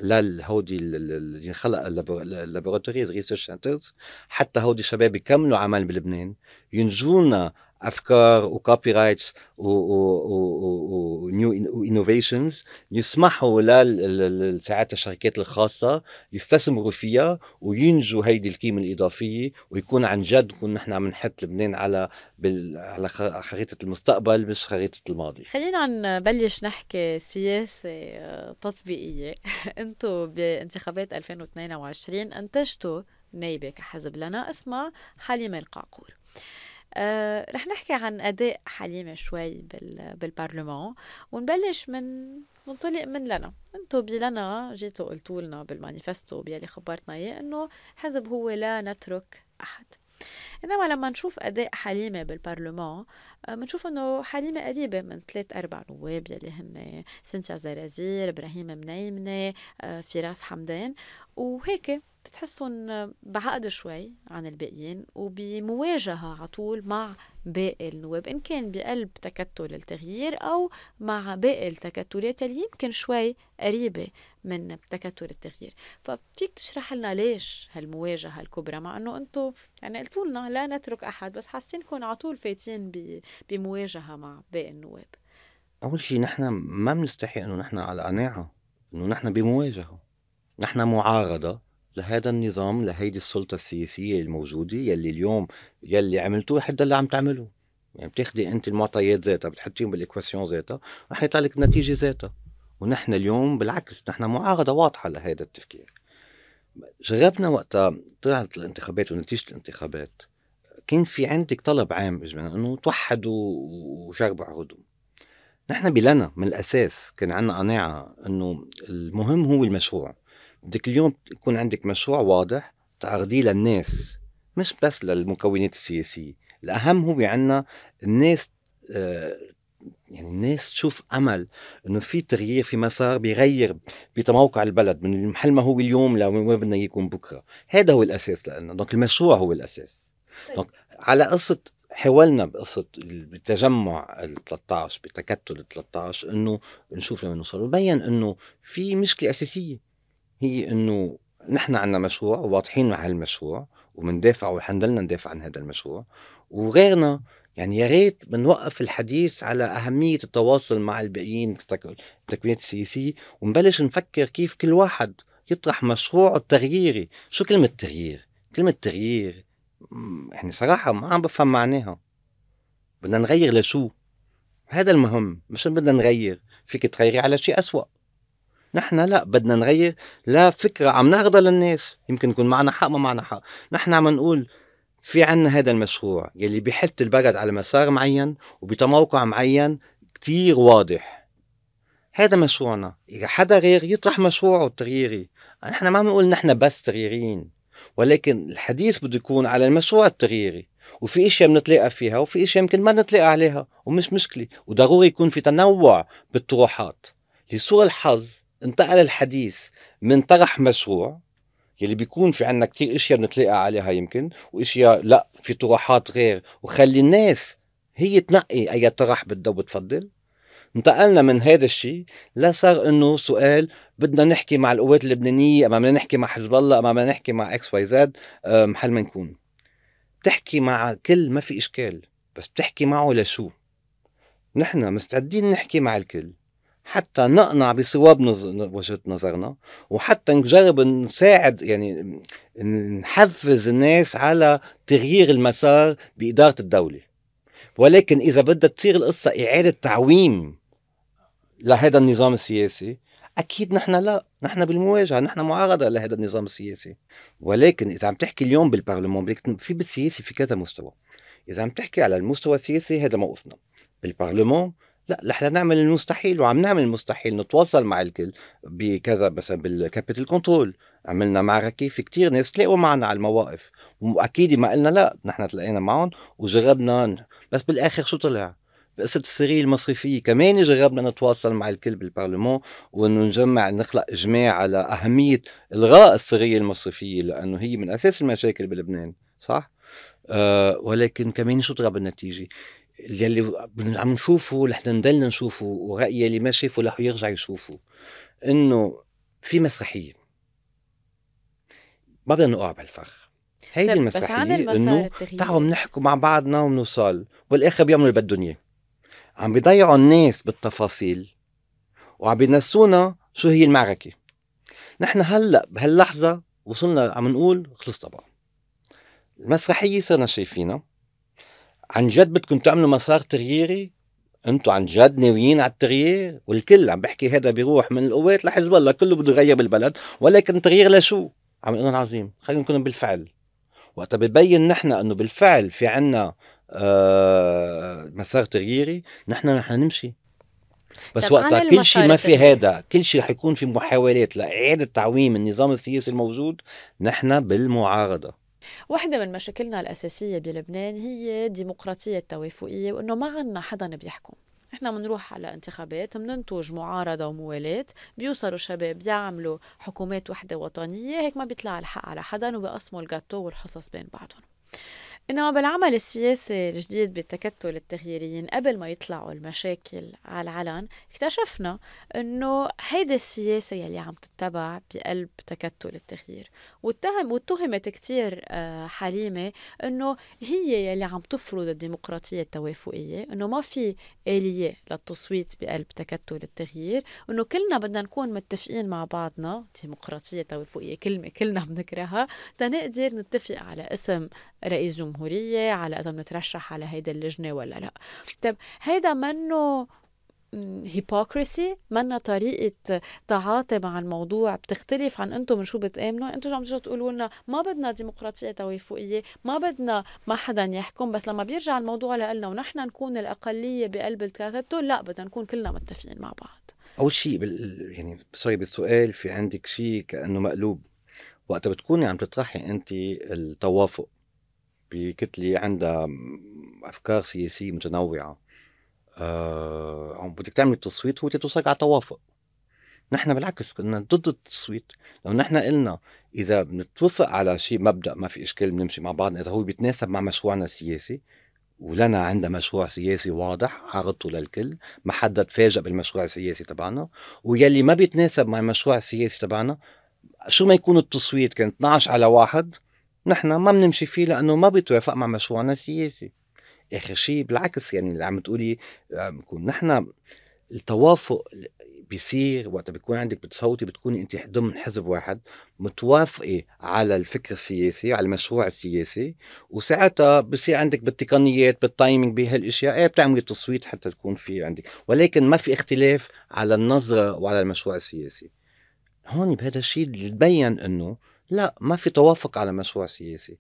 لهودي اللي خلق ال laboratories research centers حتى هودي الشباب يكملوا عمل بلبنان ينتجولنا أفكار و copyrights و new innovations يسمحوا لساعات الشركات الخاصة يستثمروا فيها وينتجوا هيدي القيمة الإضافية ويكون عن جد نكون نحن عم نحط لبنان على بال... على خريطة المستقبل مش خريطة الماضي. خلينا نبلش نحكي سياسة آه، تطبيقية. أنتم بانتخابات 2022 أنتجتوا نايبه كحزب لنا اسمها حليمه القعقور آه رح نحكي عن أداء حليمة شوي بالبرلمان ونبلش من منطلق من لنا. أنتو بلنا جيتوا قلتوا لنا بالمانيفستو بيلي خبرتنا إياه إنه حزب هو لا نترك أحد. إنما لما نشوف أداء حليمة بالبرلمان بنشوف إنه حليمة قريبة من ثلاث أربع نواب يلي هن سنتيا زرازير إبراهيم منيمنة آه، فراس حمدان. وهيك بتحسهم بعقد شوي عن الباقيين وبمواجهة على طول مع باقي النواب إن كان بقلب تكتل التغيير أو مع باقي التكتلات اللي يمكن شوي قريبة من تكتل التغيير. ففيك تشرح لنا ليش هالمواجهة الكبرى؟ مع أنه أنتم يعني قلتوا لنا لا نترك أحد بس حاسينكم على طول فايتين بمواجهة مع باقي النواب. أول شيء نحن ما بنستحي أنه نحن على قناعة أنه نحن بمواجهة. نحن معارضة لهذا النظام لهيدي السلطة السياسية الموجودة يلي اليوم يلي عملتوه حتى اللي عم تعمله يعني بتاخدي أنت المعطيات ذاتها بتحطيهم بالاكواسيون ذاتها رح يطلع لك النتيجة ذاتها. ونحن اليوم بالعكس نحن معارضة واضحة لهذا التفكير. جربنا وقتها طلعت الانتخابات ونتيجة الانتخابات. كان في عندك طلب عام اجمالا انه توحدوا وجربوا عهودهم. نحن بلنا من الأساس كان عندنا قناعة إنه المهم هو المشروع. بدك اليوم يكون عندك مشروع واضح تعرضيه للناس مش بس للمكونات السياسية. الأهم هو عنا الناس آه، يعني الناس تشوف أمل إنه في تغيير في مسار بيغير بتموقع البلد من محل ما هو اليوم لوين بدنا يكون بكرة. هذا هو الأساس لنا. دونك المشروع هو الأساس. طيب. على قصة حاولنا بقصة التجمع ال 13 بتكتل ال 13 إنه نشوف لما نوصل وبين إنه في مشكلة أساسية هي إنه نحن عندنا مشروع وواضحين مع هالمشروع ومندافع وحنضلنا ندافع عن هذا المشروع وغيرنا يعني يا ريت بنوقف الحديث على أهمية التواصل مع الباقيين التكوينات السياسية ونبلش نفكر كيف كل واحد يطرح مشروعه التغييري شو كلمة تغيير؟ كلمة تغيير يعني صراحة ما عم بفهم معناها. بدنا نغير لشو؟ هذا المهم مش بدنا نغير. فيك تغيري على شيء أسوأ. نحن لا بدنا نغير لا فكرة عم نعرضها للناس. يمكن يكون معنا حق ما معنا حق. نحن عم نقول في عنا هذا المشروع يلي بيحط البلد على مسار معين وبتموقع معين كتير واضح. هذا مشروعنا. إذا حدا غير يطرح مشروعه التغييري نحن ما عم نقول نحن بس تغييريين ولكن الحديث بده يكون على المشروع التغييري وفي إشياء بنتلاقى فيها وفي إشياء يمكن ما نتلاقى عليها ومش مشكلة وضروري يكون في تنوع بالطروحات. لسوء الحظ انتقل الحديث من طرح مشروع يلي بيكون في عنا كتير إشياء بنتلاقى عليها يمكن وإشياء لا في طروحات غير وخلي الناس هي تنقي أي طرح بدها وبتفضل انتقلنا من هذا الشيء لصار إنه سؤال بدنا نحكي مع القوات اللبنانية أما بدنا نحكي مع حزب الله أما بدنا نحكي مع X Y Z محل ما نكون بتحكي مع كل ما في إشكال بس بتحكي معه لشو نحن مستعدين نحكي مع الكل حتى نقنع بصواب. وجهة نظرنا وحتى نجرب نساعد يعني نحفز الناس على تغيير المسار بإدارة الدولة ولكن إذا بدها تصير القصة إعادة تعويم لهذا النظام السياسي أكيد نحن لا نحن بالمواجهة نحن معارضة لهذا النظام السياسي. ولكن إذا عم تحكي اليوم بالبرلمان في بالسياسي في كذا مستوى. إذا عم تحكي على المستوى السياسي هذا موقفنا بالبرلمان لا نحن نعمل المستحيل وعم نعمل المستحيل نتواصل مع الكل بكذا مثلا بال capital control عملنا معركة في كتير ناس تلاقوا معنا على المواقف. وأكيد ما قلنا لا نحن تلاقينا معهم وجربنا. بس بالآخر شو طلع؟ بقصة السرية المصرفية كمان جربنا نتواصل مع الكل بالبرلمان وانه نجمع نخلق إجماع على أهمية إلغاء السرية المصرفية لأنه هي من أساس المشاكل بلبنان صح؟ آه ولكن كمان شو طلع بالنتيجة؟ يلي عم نشوفه رح نضل نشوفه ورأي اللي ما شافه رح يرجع يشوفه إنه في مسرحية ما بدنا نقع بالفخ هيدي المسرحية إنه تعالوا بنحكوا مع بعضنا وبنوصل بالاخر بيعملوا اللي بدهم اياه عم بيضيعوا الناس بالتفاصيل وعم بينسونا شو هي المعركة. نحن هلأ بهاللحظة وصلنا عم نقول خلص طبعا. المسرحية صرنا شايفينها. عن جد بدكم تعملوا مسار تغييري؟ أنتم عن جد ناويين على التغيير؟ والكل عم بحكي هذا بيروح من القوات لحزب الله كله بده يغير بالبلد ولكن تغيير لشو؟ عم نقول عظيم خلينا نكون بالفعل. وقتها ببين نحن إنه بالفعل في عنا مسار تغييري نحن رح نمشي. بس وقتها كل شيء ما في هذا كل شيء حيكون في محاولات لإعادة تعويم النظام السياسي الموجود نحن بالمعارضة. واحدة من مشاكلنا الأساسية بلبنان هي الديمقراطية التوافقية وإنه ما عنا حدا بيحكم. إحنا بنروح على انتخابات بننتج معارضة وموالاة بيوصلوا شباب بيعملوا حكومات وحدة وطنية هيك ما بيطلع الحق على حدا وبيقسموا الجاتو والحصص بين بعضهم. إنما بالعمل السياسي الجديد بالتكتل التغييريين قبل ما يطلعوا المشاكل على العلن اكتشفنا إنه هيدي السياسة يلي عم تتبع بقلب تكتل التغيير. واتهم واتهمت كتير آه، حليمة إنه هي يلي عم تفرض الديمقراطية التوافقية إنه ما في آلية للتصويت بقلب تكتل التغيير إنه كلنا بدنا نكون متفقين مع بعضنا ديمقراطية توافقية كلمة كلنا بنكرهها تنقدر نتفق على اسم رئيس جمهورية على إذا بنترشح على هيدا اللجنة ولا لا. طيب هيدا منه هيبوكريسي منا طريقة تعاطي مع الموضوع بتختلف عن أنتم من شو بتآمنوا. أنتم عم تجوا تقولوا لنا ما بدنا ديمقراطية توافقية ما بدنا ما حدا يحكم بس لما بيرجع الموضوع لنا ونحن نكون الأقلية بقلب التكتل لا بدنا نكون كلنا متفقين مع بعض. أول شيء بال... يعني سوري بالسؤال في عندك شيء كأنه مقلوب. وقت بتكوني عم تطرحي أنت التوافق بكتلة عندها أفكار سياسية متنوعة. آه بدك تعمل تصويت هو توصلك على توافق. نحن بالعكس كنا ضد التصويت. لو نحن قلنا إذا بنتوافق على شيء مبدأ ما في إشكال بنمشي مع بعض إذا هو بيتناسب مع مشروعنا السياسي ولنا عندنا مشروع سياسي واضح عرضته للكل ما حدا تفاجئ بالمشروع السياسي تبعنا ويلي ما بيتناسب مع المشروع السياسي تبعنا شو ما يكون التصويت كان 12 على واحد نحن ما بنمشي فيه لأنه ما بيتوافق مع مشروعنا السياسي. آخر شيء بالعكس يعني اللي عم تقولي بكون نحن التوافق بيصير وقت بيكون عندك بتصوتي بتكوني انت ضمن حزب واحد متوافقة على الفكر السياسي على المشروع السياسي وساعتها بصير عندك بالتقنيات بالتايمينج بهالأشياء إيه بتعملي تصويت حتى تكون في عندك. ولكن ما في اختلاف على النظرة وعلى المشروع السياسي. هون بهذا الشيء بتبين إنه لا ما في توافق على مشروع سياسي.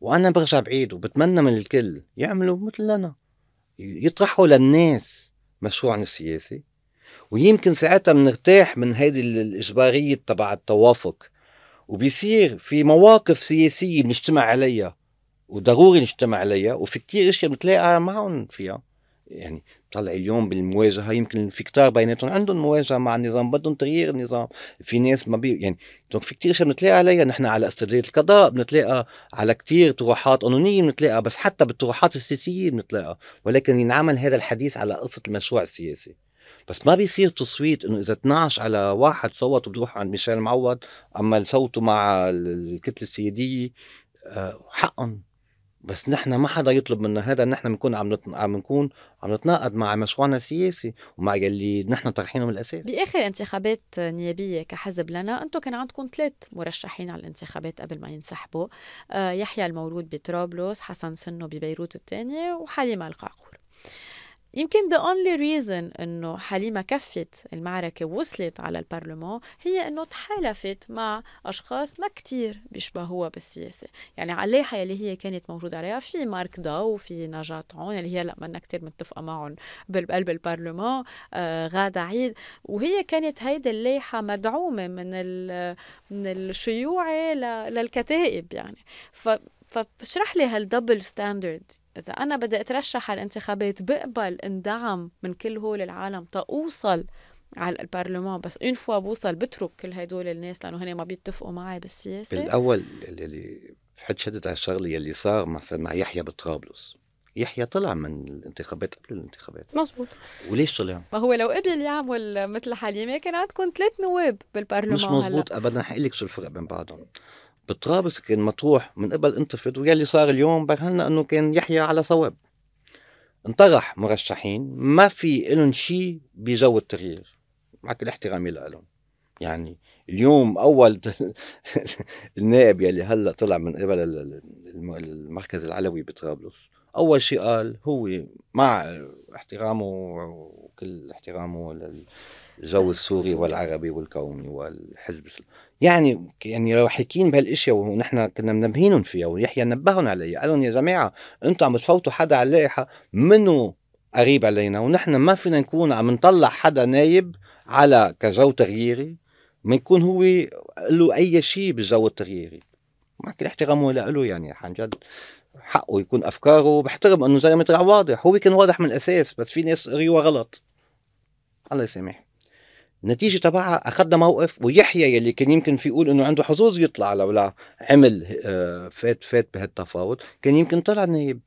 وأنا برجع بعيد وبتمنى من الكل يعملوا مثلنا يطرحوا للناس مشروعنا السياسي. ويمكن ساعتها بنرتاح من هيدي الإجبارية تبع التوافق. وبيصير في مواقف سياسية بنجتمع عليها وضروري نجتمع عليها وفي كتير أشياء بنتلاقى معهم فيها. يعني طلع اليوم بالمواجهة يمكن في كتار بيناتهم عندهم مواجهة مع النظام بدهم تغيير النظام في ناس ما بي يعني في كتير اشياء بنتلاقى عليها نحن على استرداد القضاء بنتلاقى على كتير طروحات قانونية بنتلاقى بس حتى بالطروحات السياسية بنتلاقى ولكن ينعمل هذا الحديث على قصة المشروع السياسي. بس ما بيصير تصويت إنه إذا 12 على واحد صوت بده عند ميشيل معوض أما صوتوا مع الكتلة السيادية آه، حقهم. بس نحن ما حدا يطلب منا هذا نحن بنكون عم نت... عم نكون عم نتناقض مع مشروعنا السياسي ومع يلي نحن طرحينه من الأساس. بآخر انتخابات نيابية كحزب لنا أنتم كان عندكم ثلاث مرشحين على الانتخابات قبل ما ينسحبوا آه يحيى المولود بطرابلس حسن سنو ببيروت الثانية وحليمة القعقور. يمكن the only reason إنه حليمة كفت المعركة ووصلت على البرلمان هي إنه تحالفت مع أشخاص ما كتير بيشبهوها بالسياسة. يعني على اللائحة اللي هي كانت موجودة عليها في مارك داو وفي نجاة عون اللي هي لا منا كتير متفقة معهم بقلب البرلمان آه غادة عيد. وهي كانت هيدي اللائحة مدعومة من من الشيوعي للكتائب يعني. ف فاشرح لي هال double standard إذا أنا بدي أترشح على الانتخابات بقبل اندعم من كل هول العالم تاوصل على البرلمان بس une fois بوصل بترك كل هدول الناس لأنه هن ما بيتفقوا معي بالسياسة. بالأول اللي حد شدد على الشغلة يلي صار مثلا مع يحيى بطرابلس. يحيى طلع من الانتخابات قبل الانتخابات. مزبوط وليش طلع؟ ما هو لو قبل يعمل مثل حليمه كان عندكم ثلاث نواب بالبرلمان مش مزبوط ابدا. حقول لك شو الفرق بين بعضهم. بطرابلس كان مطروح من قبل انتفض ويلي صار اليوم برهنا إنه كان يحيى على صواب. انطرح مرشحين ما في لهم شيء بجو التغيير. مع كل احترامي لهم يعني اليوم أول النائب يلي هلأ طلع من قبل المركز العلوي بطرابلس. أول شيء قال هو مع احترامه وكل احترامه للجو السوري والعربي والكوني والحزب يعني يعني لو حكين بهالإشياء ونحن كنا منبهينهم فيها ويحيى نبههم عليها قال لهم يا جماعة أنتم عم تفوتوا حدا على اللائحه منه قريب علينا؟ ونحن ما فينا نكون عم نطلع حدا نايب على كجو تغييري ما يكون هو له أي شيء بالجو التغييري. مع كل احترامه له يعني عن جد. حقه يكون أفكاره بحترم إنه زلمة طلع واضح هو كان واضح من الأساس بس في ناس قريوها غلط. الله يسامح النتيجة تبعها أخذنا موقف ويحيى يلي كان يمكن في يقول إنه عنده حظوظ يطلع لولا عمل آه، فات فات بهالتفاوض كان يمكن طلع نايب.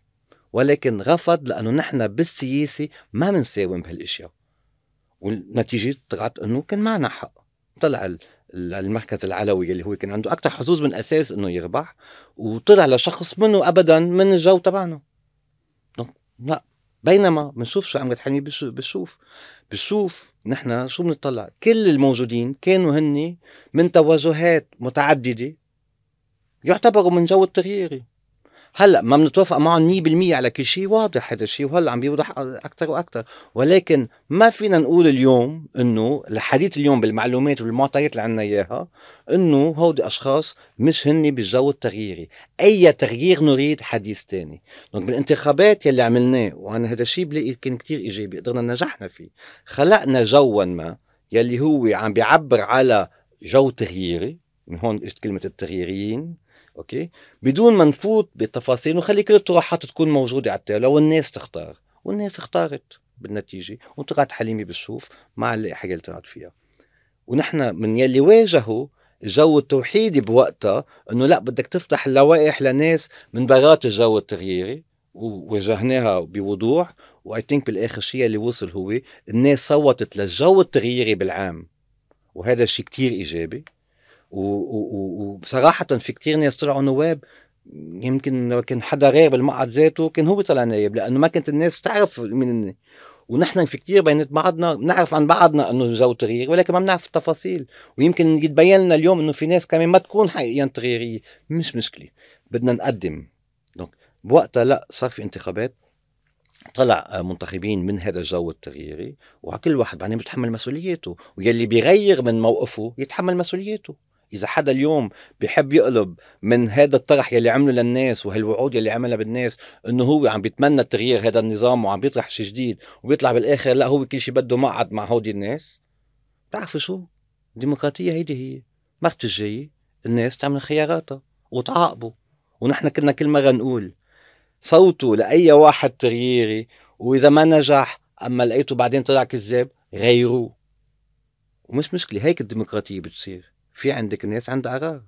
ولكن رفض لأنه نحن بالسياسة ما بنساوم بهالإشياء. والنتيجة طلعت إنه كان معنا حق. طلع المركز العلوي اللي هو كان عنده أكثر حظوظ من أساس إنه يربح وطلع لشخص منه أبدا من الجو تبعنا. لا بينما بنشوف شو عملت حلمي بشوف بشوف نحن شو بنطلع؟ كل الموجودين كانوا هني من توجهات متعددة يعتبروا من جو التغييري. هلأ ما بنتوافق معهم 100% على كل شيء واضح هذا الشيء وهلأ عم بيوضح أكثر وأكثر ولكن ما فينا نقول اليوم إنه الحديث اليوم بالمعلومات والمعطيات اللي عندنا إياها إنه هودي أشخاص مش هن بالجو التغييري. أي تغيير نريد حديث ثاني donc بالانتخابات يلي عملناه وأنا هذا الشيء بلاقي كان كثير إيجابي قدرنا نجحنا فيه. خلقنا جوا ما يلي هو عم بيعبر على جو تغييري من هون اجت كلمة التغييريين Okay؟ بدون ما نفوت بالتفاصيل ونخلي كل الطروحات تكون موجودة على التالي والناس تختار. والناس اختارت بالنتيجة وطلعت حليمه بالصوف مع اللي طلعت فيها. ونحن من يلي واجهوا الجو التوحيدي بوقتها إنه لا بدك تفتح اللوائح لناس من برات الجو التغييري وواجهناها بوضوح. و I think بالآخر شيء اللي وصل هو الناس صوتت للجو التغييري بالعام. وهذا الشيء كتير إيجابي. وبصراحة في كتير ناس طلعوا نواب يمكن لو كان حدا غير بالمقعد ذاته كان هو طلع نايب لأنه ما كانت الناس تعرف مين ونحن في كتير بينات بعضنا بنعرف عن بعضنا إنه جو تغيير ولكن ما بنعرف التفاصيل. ويمكن يتبين لنا اليوم إنه في ناس كمان ما تكون حقيقيا تغييرية. مش مشكلة بدنا نقدم. donc بوقتها لا صار في انتخابات طلع منتخبين من هذا الجو التغييري وكل واحد بعدين بيتحمل مسؤوليته ويلي بيغير من موقفه يتحمل مسؤوليته إذا حدا اليوم بيحب يقلب من هذا الطرح يلي عمله للناس وهالوعود يلي عملها بالناس إنه هو عم بيتمنى تغيير هذا النظام وعم بيطرح شيء جديد وبيطلع بالآخر لا هو كل شيء بده مقعد مع هودي الناس؟ بتعرفوا شو؟ الديمقراطية هيدي هي. مرت الجاي الناس تعمل خياراتها وتعاقبوا. ونحن كنا كل مرة نقول صوتوا لأي واحد تغييري وإذا ما نجح أما لقيته بعدين طلع كذاب غيروه. ومش مشكلة هيك الديمقراطية بتصير. في عندك ناس عندها قرار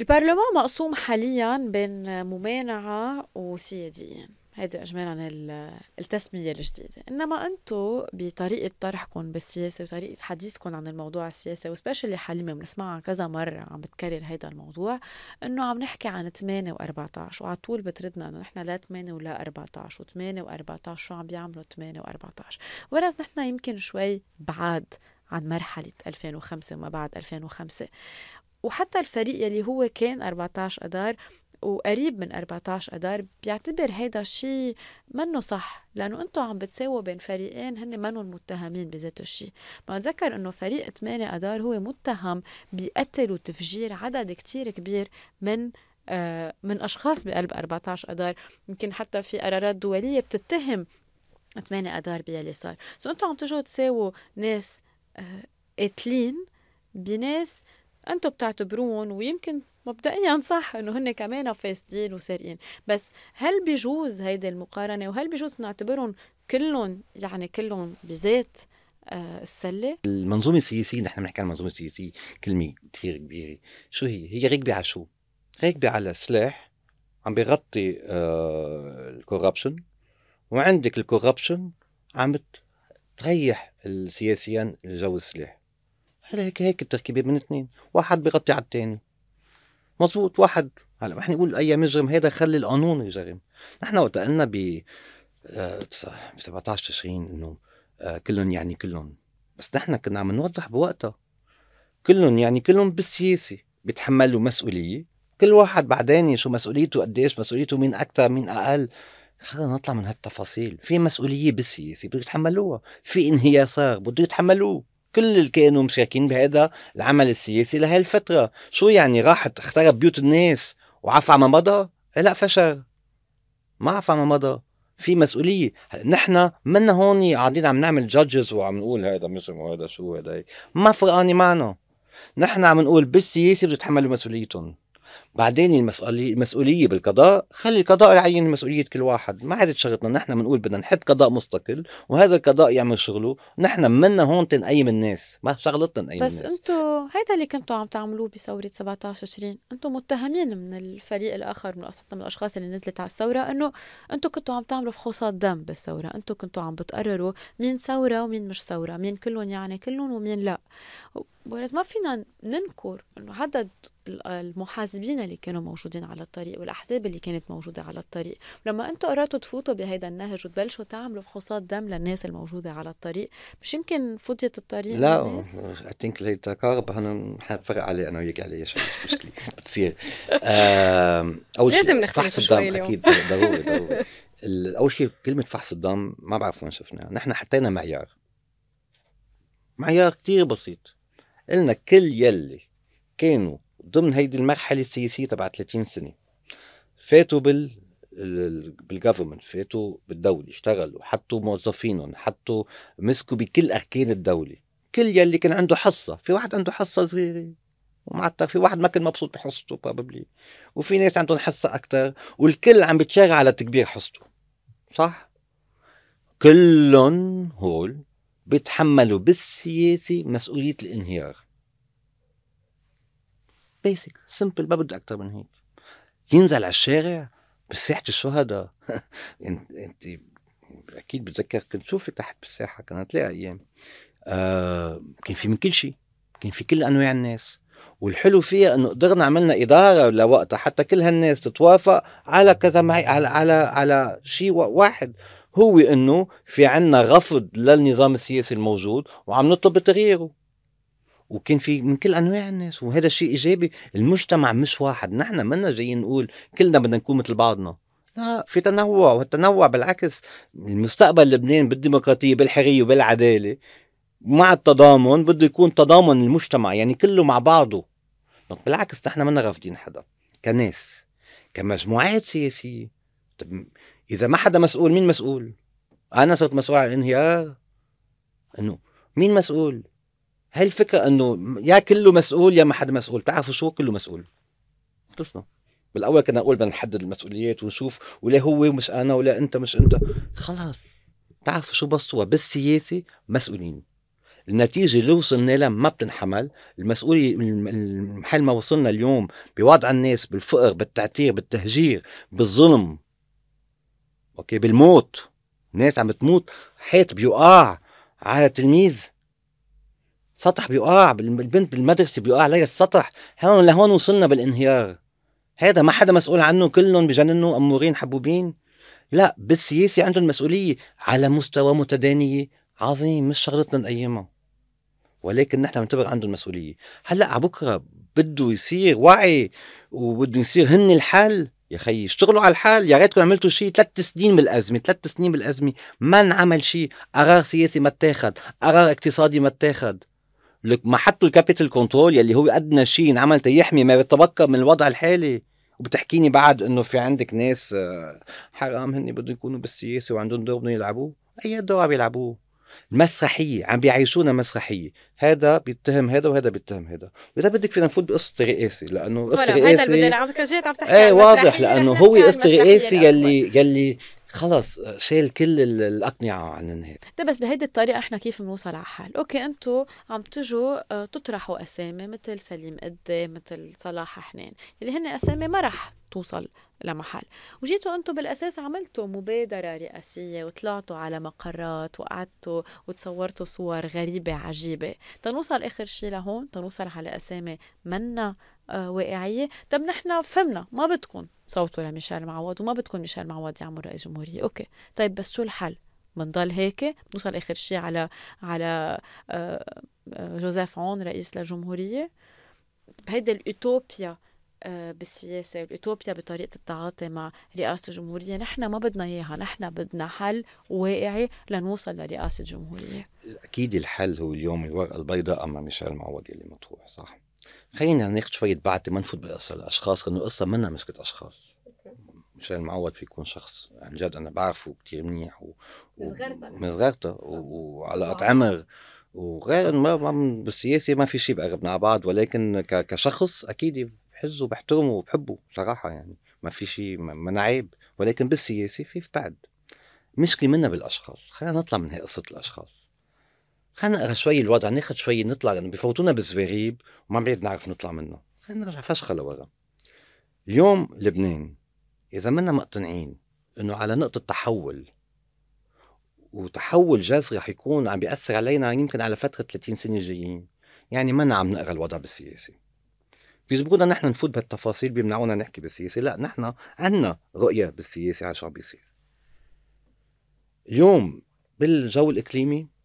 البرلمان مقسوم حاليا بين ممانعة وسياديين هيدي اجمالا التسمية الجديدة. إنما أنتم بطريقة طرحكم بالسياسة وطريقة حديثكم عن الموضوع السياسي وسبيشلي حليمه بنسمعها كذا مرة عم بتكرر هيدا الموضوع إنه عم نحكي عن 8 و14 وعلى طول بتردنا إنه نحن لا 8 ولا 14 و8 و14 شو عم بيعملوا 8 و14 ورز نحن يمكن شوي بعاد عن مرحلة 2005 وما بعد 2005 وحتى الفريق يلي هو كان 14 أدار وقريب من 14 اذار بيعتبر هيدا الشيء منه صح لأنه أنتم عم بتساووا بين فريقين هن منهم متهمين بذات الشيء ما اتذكر إنه فريق 8 اذار هو متهم بقتل وتفجير عدد كتير كبير من آه، من أشخاص بقلب 14 اذار يمكن حتى في قرارات دولية بتتهم 8 اذار باللي صار. سو أنتم عم تجوا تساووا ناس قاتلين بناس أنتم بتعتبروهم ويمكن مبدئيا صح إنه هن كمان فاسدين وسارقين. بس هل بيجوز هيدي المقارنة وهل بيجوز نعتبرهم كلهم يعني كلهم بذات آه السلطة؟ المنظومة السياسية نحن بنحكي عن المنظومة السياسية كلمة كثير كبيرة. شو هي؟ هي راكبة على شو؟ راكبة على سلاح عم بيغطي آه ال corruption وعندك ال corruption عم بتريح السياسيين الجو السلاح. هذا هيك هيك التركيبه من اثنين. واحد بيغطي على الثاني. مزبوط واحد. هلا ما نقول أي مجرم هذا خلي القانون يجرم. نحن وقت قلنا ب ب 17 تشرين إنه آه كلهم يعني كلهم. بس نحن كنا عم نوضح بوقتها. كلهم يعني كلهم بالسياسة. بيتحملوا مسؤولية. كل واحد بعدين شو مسؤوليته قديش مسؤوليته مين أكثر مين أقل. خلينا نطلع من هالتفاصيل. في مسؤولية بالسياسة بده يتحملوها في انهيار صار بده يتحملوه كل اللي كانوا مشاركين بهذا العمل السياسي لهي الفترة شو يعني راحت اخترب بيوت الناس وعفى ما مضى؟ لا فشل. ما عفى ما مضى. في مسؤولية. نحن منا هون قاعدين عم نعمل جادجز وعم نقول هذا مجرم وهذا شو هذا ما فرقاني معنا. نحن عم نقول بالسياسة بده يتحملوا مسؤوليتهم بعدين المسؤولية المسؤولية بالقضاء خلي القضاء يعين مسؤولية كل واحد. ما عادت شغلتنا نحن بنقول بدنا نحط قضاء مستقل وهذا القضاء يعمل شغله. نحن منا هون تنقيم الناس. ما شغلتنا نقيم بس الناس. بس أنتم هيدا اللي كنتوا عم تعملوه بثورة 17 20 أنتم متهمين من الفريق الآخر من من الأشخاص اللي نزلت على الثورة إنه أنتم كنتوا عم تعملوا فحوصات دم بالثورة. أنتم كنتوا عم بتقرروا مين ثورة ومين مش ثورة مين كلهم يعني كلهم ومين لا. ولكن ما فينا ننكر إنه عدد المحاسبين اللي كانوا موجودين على الطريق والأحزاب اللي كانت موجودة على الطريق. لما أنتم قررتوا تفوتوا بهيدا النهج وتبلشوا تعملوا فحوصات دم للناس الموجودة على الطريق مش يمكن فضيت الطريق لا اي ثينك التقارب أنا حنفرق عليه أنا وياك عليه شوي مش مشكلة بتصير. أول شيء لازم نختلف فحص الدم أكيد ضروري ضروري. أول شيء كلمة فحص الدم ما بعرف وين شفناها. نحن حطينا معيار. معيار كتير بسيط. قلنا كل يلي كانوا ضمن هيدي المرحلة السياسية تبع 30 سنة. فاتوا بال بال government فاتوا بالدولة اشتغلوا حطوا موظفينهم حطوا مسكوا بكل أركان الدولة. كل يلي كان عنده حصة في واحد عنده حصة صغيرة. ومعتر في واحد ما كان مبسوط بحصته probably وفي ناس عندهم حصة أكتر والكل عم بتشارع على تكبير حصته. صح؟ كلهم هول بيتحملوا بالسياسة مسؤولية الانهيار. بيسك سمبل ما بده أكثر من هيك. ينزل على الشارع بساحة الشهداء. انت أنت أكيد بتذكر كنت شوفي تحت بالساحة كانت تلاقي أيام. آه كان في من كل شيء. كان في كل أنواع الناس. والحلو فيها إنه قدرنا عملنا إدارة لوقتها. حتى كل هالناس تتوافق على كذا معي على على على شيء واحد. هو إنه في عنا رفض للنظام السياسي الموجود وعم نطلب تغييره. وكان في من كل أنواع الناس وهذا شيء إيجابي. المجتمع مش واحد نحن منا جايين نقول كلنا بدنا نكون مثل بعضنا. لا في تنوع والتنوع بالعكس. المستقبل لبنان بالديمقراطية بالحرية وبالعداله مع التضامن بده يكون تضامن المجتمع يعني كله مع بعضه. بالعكس نحن منا رافضين حدا. كناس كمجموعات سياسية. طب إذا ما حدا مسؤول مين مسؤول؟ أنا صرت مسؤول عن الانهيار إنه مين مسؤول؟ هاي الفكرة إنه يا كله مسؤول يا ما حدا مسؤول. بتعرفوا شو كله مسؤول؟ خلصنا بالأول كنا نقول بدنا نحدد المسؤوليات ونشوف ولا هو مش أنا ولا أنت مش أنت. خلاص. بتعرفوا شو بصوا بالسياسة مسؤولين. النتيجة اللي وصلنا لها ما بتنحمل. المسؤولية محل ما وصلنا اليوم بوضع الناس بالفقر بالتعتير بالتهجير بالظلم. أوكي؟ بالموت. ناس عم تموت حيط بيقع على تلميذ سطح بيقع البنت بالمدرسة بيقع عليها السطح. هون لهون وصلنا بالانهيار. هذا ما حدا مسؤول عنه كلهم بجننوا أمورين حبوبين. لا بالسياسة عندهم مسؤولية على مستوى متدانية. عظيم مش شغلتنا نقيمها. ولكن نحن بنعتبر عندهم مسؤولية. هلأ على بكرة بده يصير وعي وبده يصير هن الحل. يا خيي اشتغلوا على الحال يا ريتكم عملتوا شيء ثلاث سنين بالأزمة ثلاث سنين بالأزمة. ما انعمل شيء قرار سياسي ما اتاخد قرار اقتصادي ما اتاخد. لك ما حطوا ال capital control يلي هو أدنى شيء انعمل تيحمي ما بيتبقى من الوضع الحالي؟ وبتحكيني بعد إنه في عندك ناس آه، حرام هن بدهم يكونوا بالسياسة وعندهم دور بدهم يلعبوه. أي دور عم يلعبوه؟ مسرحيه عم بيعيشونا مسرحية. هذا بيتهم هذا وهذا بيتهم هذا. وإذا بدك فينا نفوت بقصة الرئاسه لأنه قصة الرئاسه عم تحكي إيه واضح لأنه هو قصة الرئاسه يلي يلي خلص شال كل الأقنعة عن النهاية. طيب بس بهيدي الطريقة إحنا كيف بنوصل على حل أوكي أنتم عم تجوا آه، تطرحوا أسامي مثل سليم قدي مثل صلاح حنين. اللي هن أسامي ما رح توصل لمحل. وجيتوا أنتم بالأساس عملتوا مبادرة رئاسية وطلعتوا على مقرات وقعدتوا وتصورتوا صور غريبة عجيبة. تنوصل آخر شيء لهون؟ تنوصل على أسامي منا واقعية. طب نحن فهمنا ما بدكم صوتوا لميشيل معوض وما بدكم ميشيل معوض يعمل رئيس جمهورية. أوكي. طيب بس شو الحل؟ بنضل هيك؟ بنوصل آخر شيء على على آه، آه، جوزيف عون رئيس للجمهورية. بهيدي الأوتوبيا آه، بالسياسة والإوتوبيا بطريقة التعاطي مع رئاسة الجمهورية نحن ما بدنا إياها. نحن بدنا حل واقعي لنوصل لرئاسة الجمهورية. أكيد الحل هو اليوم الورقة البيضاء أما ميشيل معوض يلي مطروح صح؟ خلينا ناخذ شوية بعد ما نفوت بقصة الأشخاص لأنه قصة منها مسكت أشخاص. ميشيل معوض في يكون شخص عن جد أنا بعرفه كتير منيح و... من صغرته. وعلاقة عمر. وغير ما بالسياسة ما في شيء بقربنا على بعض ولكن ك... كشخص أكيد بحزه وبحترمه وبحبه صراحة يعني. ما في شيء ما عيب ولكن بالسياسة في بعد مشكلة منا بالأشخاص. خلينا نطلع من هي قصة الأشخاص. خلينا نقرا شوي الوضع ناخذ شوي نطلع لأنه بفوتونا بالزواريب وما بعيد نعرف نطلع منه. خلينا نرجع فشخه لورا. اليوم لبنان إذا منا مقتنعين إنه على نقطة تحول وتحول جذري رح يكون عم بيأثر علينا يمكن على فترة 30 سنة جايين يعني ما عم نقرأ الوضع بالسياسي بيجبرونا نحن نفوت بهالتفاصيل بيمنعونا نحكي بالسياسة؟ لا نحن عنا رؤية بالسياسة على شو عم بيصير. اليوم بالجو الإقليمي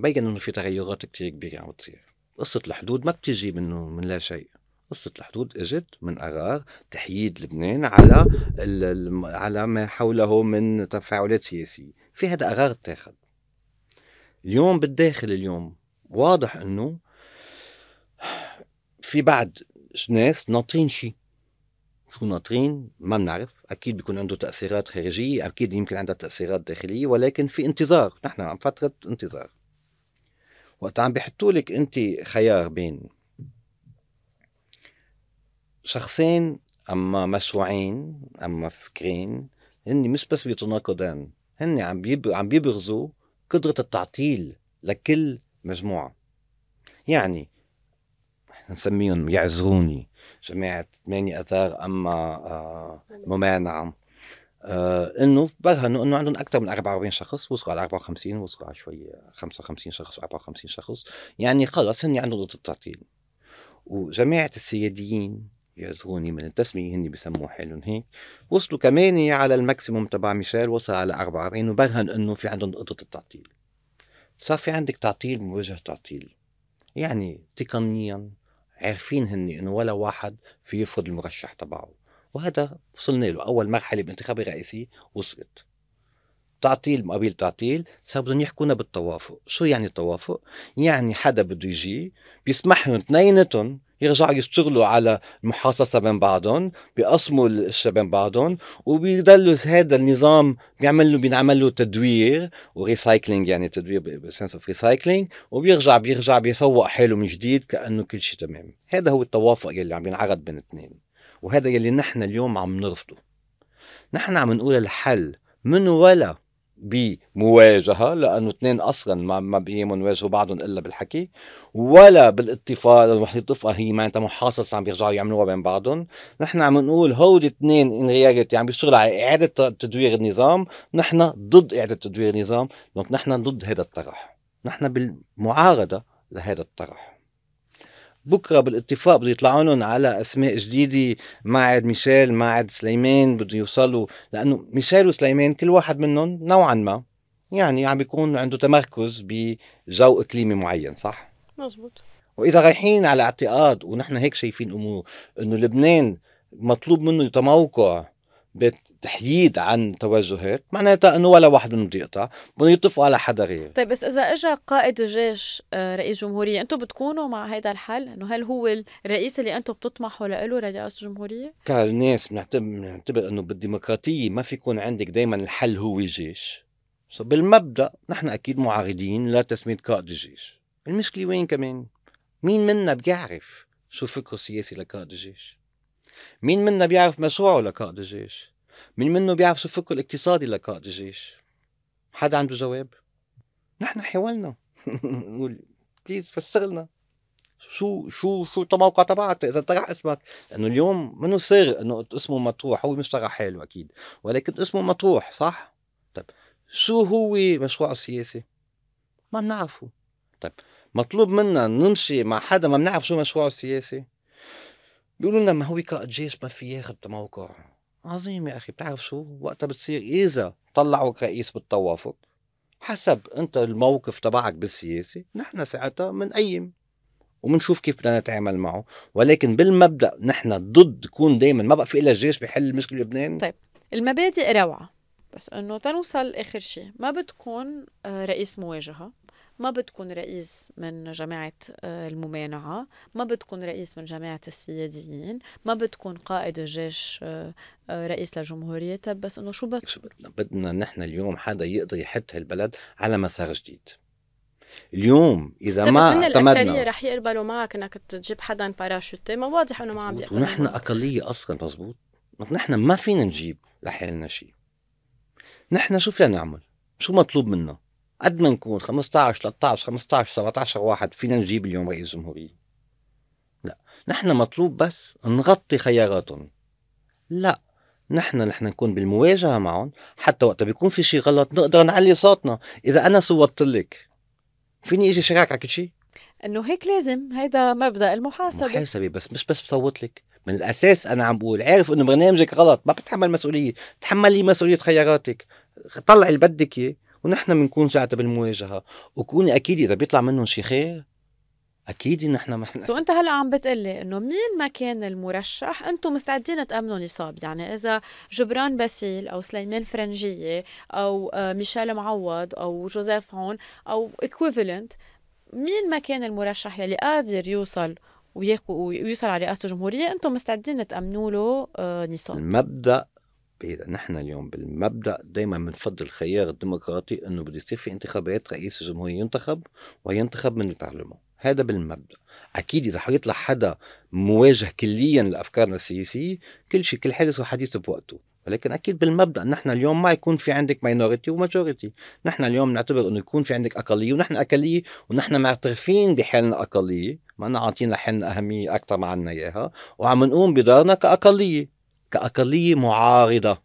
بين إنه في تغيرات كتير كبيرة عم تصير قصة الحدود ما بتيجي منه من لا شيء. قصة الحدود إجت من قرار تحييد لبنان على على ما حوله من تفاعلات سياسية. في هذا قرار اتاخد اليوم بالداخل اليوم واضح إنه في بعد ناس ناطرين شيء. شو ناطرين؟ ما بنعرف. أكيد بيكون عنده تأثيرات خارجية أكيد يمكن عندها تأثيرات داخلية ولكن في انتظار. نحن عم فترة انتظار. وقت عم بيحطوا لك انت خيار بين شخصين أما مشروعين أما فكرين هن مش بس بيتناقضان هن عم عم بيبرزوا قدرة التعطيل لكل مجموعة. يعني نسميهم يعذروني جماعة ثمانية أثار أما آه ممانعة. آه إنه برهنوا انه عندهم أكثر من 44 شخص وصلوا على 54 وصلوا على شوي 55 شخص و54 شخص. يعني خلص هن عندهم ضد التعطيل. وجماعة السياديين يعذروني من التسمية هن بسموا حالهم هيك. وصلوا كمان على الماكسيموم تبع ميشيل وصل على 44 وبرهن إنه في عندهم ضد التعطيل. صار في عندك تعطيل مواجهة تعطيل. يعني تقنيا عارفين هن إنه ولا واحد في يفرض المرشح تبعه. وهذا وصلنا له أول مرحلة بالانتخاب الرئاسي وصلت تعطيل مقابل تعطيل صار بدهم يحكونا بالتوافق. شو يعني التوافق؟ يعني حدا بده يجي بيسمح لهم اثنيناتهم يرجعوا يشتغلوا على المحاصصة بين بعضهم بيقسموا الأشياء بين بعضهم وبيضلوا هذا النظام بيعمل له بينعمل له تدوير و recycling يعني تدوير ب sense of recycling وبيرجع بيرجع بيسوق حاله من جديد كأنه كل شيء تمام. هذا هو التوافق يلي عم بينعرض بين اثنين. وهذا يلي نحن اليوم عم نرفضه. نحن عم نقول الحل من ولا بمواجهة لأنه اثنين أصلا ما ما بيهمهم يواجهوا بعضهم إلا بالحكي ولا بالاتفاق وحده تفقه هي معناتها محاصصه عم بيرجعوا يعملوها بين بعضهم. نحن عم نقول هودي اثنين in reality عم بيشتغلوا على إعادة تدوير النظام. نحن ضد إعادة تدوير النظام donc نحن ضد هذا الطرح. نحن بالمعارضة لهذا الطرح. بكرة بالاتفاق بده يطلعوا لهم على أسماء جديدة ما عدا ميشيل ما عدا سليمان بده يوصلوا لأنه ميشيل وسليمان كل واحد منهم نوعا ما يعني عم بيكون عنده تمركز بجو إقليمي معين صح؟ مزبوط وإذا رايحين على اعتقاد ونحن هيك شايفين امور إنه لبنان مطلوب منه يتموقع بتحييد عن توجهات معناتها إنه ولا واحد منهم بده يقطع بدهم يتفقوا على حدا غير طيب بس إذا اجى قائد الجيش آه، رئيس جمهورية أنتم بتكونوا مع هذا الحل؟ إنه هل هو الرئيس اللي أنتم بتطمحوا له رئاسة الجمهورية؟ كناس بنعتبر إنه بالديمقراطية ما في يكون عندك دائما الحل هو الجيش. بالمبدأ نحن أكيد معارضين لتسمية قائد الجيش. المشكلة وين كمان؟ مين منا بيعرف شو فكره السياسي لقائد الجيش؟ مين منا بيعرف مشروعه لقائد الجيش مين منه بيعرف شو فكره الاقتصادي لقائد الجيش حدا عنده جواب؟ نحن حاولنا. نقول بليز فسر لنا شو شو شو الموقع تبعك؟ إذا طرح اسمك. لأنه اليوم منه سر إنه اسمه مطروح؟ هو مش طرح حاله أكيد. ولكن اسمه مطروح صح؟ طيب شو هو مشروعه السياسي ما بنعرفه. طيب مطلوب منا نمشي مع حدا ما بنعرف شو مشروعه السياسي بيقولوا لنا ما هو قائد جيش ما في ياخذ موقع. عظيم يا أخي بتعرف شو؟ وقتها بتصير إذا طلعوك رئيس بالتوافق حسب أنت الموقف تبعك بالسياسة نحن ساعتها بنقيم وبنشوف كيف بدنا نتعامل معه. ولكن بالمبدأ نحن ضد يكون دائما ما بقى في إلا الجيش بحل المشكلة بلبنان طيب المبادئ روعة بس إنه تنوصل آخر شيء ما بتكون آه، رئيس مواجهة. ما بتكون رئيس من جماعة آه، الممانعة ما بتكون رئيس من جماعة السياديين ما بتكون قائد الجيش آه، آه، رئيس للجمهورية طب بس إنه شو بدنا بدنا نحن اليوم حدا يقدر يحط هالبلد على مسار جديد. اليوم إذا طيب ما اعتمدنا رح يقبلوا معك إنك تجيب حدا باراشوتي ما واضح إنه ما عم بيقبلوا ونحن أقلية أصلا مزبوط. نحن ما فينا نجيب لحالنا شيء. نحن شو فينا نعمل؟ شو مطلوب منا؟ قد ما نكون 15 13 15 17 واحد فينا نجيب اليوم رئيس جمهورية لا نحن مطلوب بس نغطي خياراتهم. لا نحن نحن نكون بالمواجهة معهم حتى وقت بيكون في شيء غلط نقدر نعلي صوتنا. إذا أنا صوتت لك فيني إجي شراك على كل شيء إنه هيك لازم. هيدا مبدأ المحاسبة. محاسبة بس مش بس بصوت لك. من الأساس أنا عم بقول عارف إنه برنامجك غلط ما بتحمل مسؤولية. تحملي مسؤولية خياراتك. طلعي اللي بدك إياه. ونحن بنكون ساعتها بالمواجهة. وكوني أكيد إذا بيطلع منهم شي خير أكيد نحن ما سو أنت هلأ عم بتقلي إنه مين ما كان المرشح أنتم مستعدين تأمنوا نصاب؟ يعني إذا جبران باسيل أو سليمان فرنجية أو آه، ميشيل معوض أو جوزيف عون أو equivalent مين ما كان المرشح يلي قادر يوصل ويوصل على رئاسة الجمهورية أنتم مستعدين تأمنوا له آه، نصاب؟ المبدأ نحن اليوم بالمبدأ دائما بنفضل الخيار الديمقراطي إنه بده يصير في انتخابات رئيس الجمهورية ينتخب وينتخب من البرلمان. هذا بالمبدأ. أكيد إذا حيطلع حدا مواجه كليا لأفكارنا السياسية كل شيء كل حدث وحديث بوقته. ولكن أكيد بالمبدأ نحن اليوم ما يكون في عندك minority و majority نحن اليوم نعتبر إنه يكون في عندك أقلية ونحن أقلية ونحن معترفين بحالنا أقلية. ما عاطين لحالنا أهمية أكثر ما عنا إياها. وعم نقوم بدارنا كأقلية. كأقلية معارضة.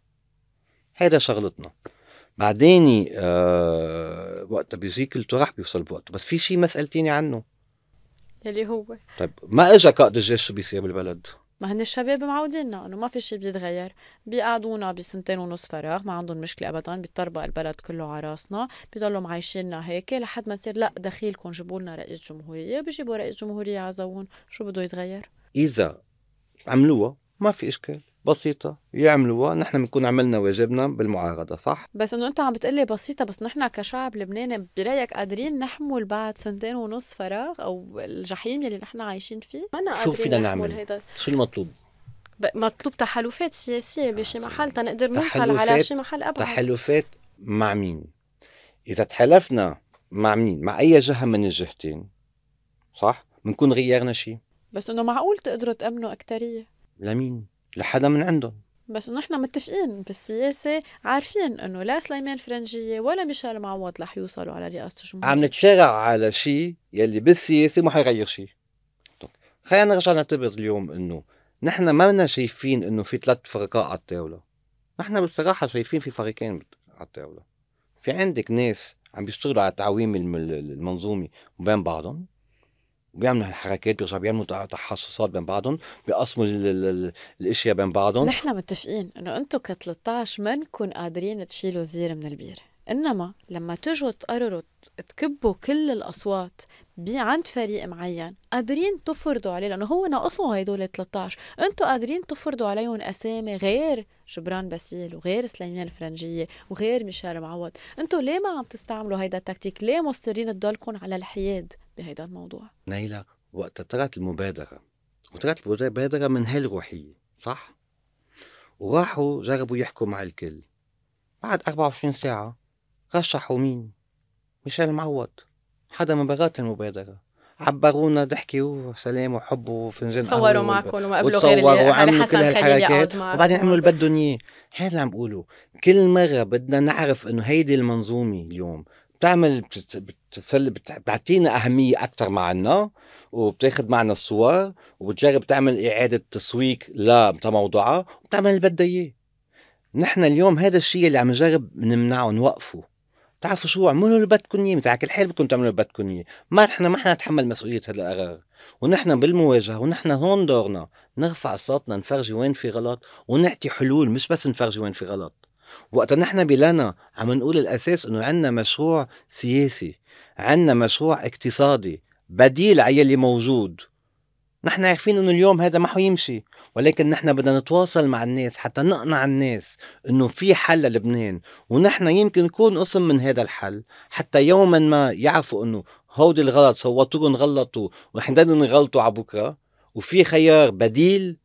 هذا شغلتنا. بعدين آه وقتها بيجيك الطرح بيوصل بوقته. بس في شيء مسألتيني عنه. يلي هو؟ طيب ما اجى قائد الجيش شو بيصير بالبلد؟ ما هن الشباب معوديننا إنه ما في شيء بيتغير. بيقعدونا بسنتين ونص فراغ ما عندهم مشكلة ابدا. بيطربق البلد كله على راسنا. بيضلوا معيشيننا هيك لحد ما نصير لأ دخيلكم جيبوا لنا رئيس جمهورية. بيجيبوا رئيس جمهورية عزون شو بده يتغير؟ إذا عملوها ما في إشكال. بسيطة يعملوها نحن بنكون عملنا واجبنا بالمعارضة صح؟ بس إنه أنت عم بتقلي بسيطة بس نحن كشعب لبناني برأيك قادرين نحمل بعد سنتين ونص فراغ أو الجحيم يلي نحن عايشين فيه؟ ما شو فينا نعمل؟ هيدا. شو المطلوب؟ مطلوب تحالفات سياسية بشي محل تنقدر نوصل على شي محل أبعد تحالفات مع مين؟ إذا تحالفنا مع مين؟ مع أي جهة من الجهتين صح؟ بنكون غيرنا شيء بس إنه معقول تقدروا تأمنوا أكترية لمين؟ لحدا من عندهم. بس إحنا متفقين بالسياسة عارفين إنه لا سليمان فرنجية ولا ميشيل معوض رح يوصلوا على رئاسة الجمهورية. عم نتشارع على شيء يلي بالسياسة ما حيغير شيء. خلينا نرجع نعتبر اليوم إنه نحن ما بدنا شايفين إنه في ثلاث فرقاء على الطاولة. نحن بصراحه شايفين في فريقين على الطاولة. في عندك ناس عم بيشتغلوا على تعويم المنظومة بين بعضهم بيعملوا هالحركات بيرجعوا بيعملوا تحسسات بين بعضهم بيقسموا الأشياء بين بعضهم. نحن متفقين إنه أنتم ك 13 منكم قادرين تشيلوا زير من البير. إنما لما تجوا تقرروا تكبوا كل الأصوات عند فريق معين قادرين تفرضوا عليه لأنه هو ناقصهم هدول 13 أنتم قادرين تفرضوا عليهم أسامي غير جبران باسيل وغير سليمان فرنجيه وغير ميشيل معوض. أنتم ليه ما عم تستعملوا هيدا التكتيك؟ ليه مصرين تضلكم على الحياد؟ بهيدا الموضوع. نيلة وقت طلعت المبادرة وطلعت المبادرة من هالروحية صح؟ وراحوا جربوا يحكوا مع الكل. بعد 24 ساعة رشحوا مين؟ ميشيل معوض حدا من برات المبادرة. عبرونا ضحكي وسلام وحب وفنجان صوروا معكم وما قبلوا غير خليل يقعد معكم وبعدين عملوا اللي بدهم اياه هذا اللي عم بقوله كل مرة بدنا نعرف إنه هيدي المنظومة اليوم بتعمل بتسل بتعطينا أهمية أكثر معنا وبتاخد معنا الصور وبتجرب تعمل إعادة تسويق لموضوعها وبتعمل اللي بدها إياه. نحن اليوم هذا الشيء اللي عم نجرب نمنعه نوقفه. بتعرفوا شو؟ اعملوا اللي بدكم إياه مثل كل حال بدكم تعملوا اللي بدكم إياه. ما نحن ما حنا نتحمل مسؤولية هذا القرار. ونحن بالمواجهة ونحن هون دورنا نرفع صوتنا نفرجي وين في غلط ونعطي حلول مش بس نفرجي وين في غلط. وقت نحن بلانا عم نقول الأساس إنه عندنا مشروع سياسي. عندنا مشروع اقتصادي بديل على اللي موجود. نحن عارفين إنه اليوم هذا ما حيمشي ولكن نحن بدنا نتواصل مع الناس حتى نقنع الناس إنه في حل للبنان ونحن يمكن نكون قسم من هذا الحل حتى يوما ما يعرفوا إنه هودي الغلط صوتوهم غلطوا ورح يضلوا يغلطوا على بكرة وفي خيار بديل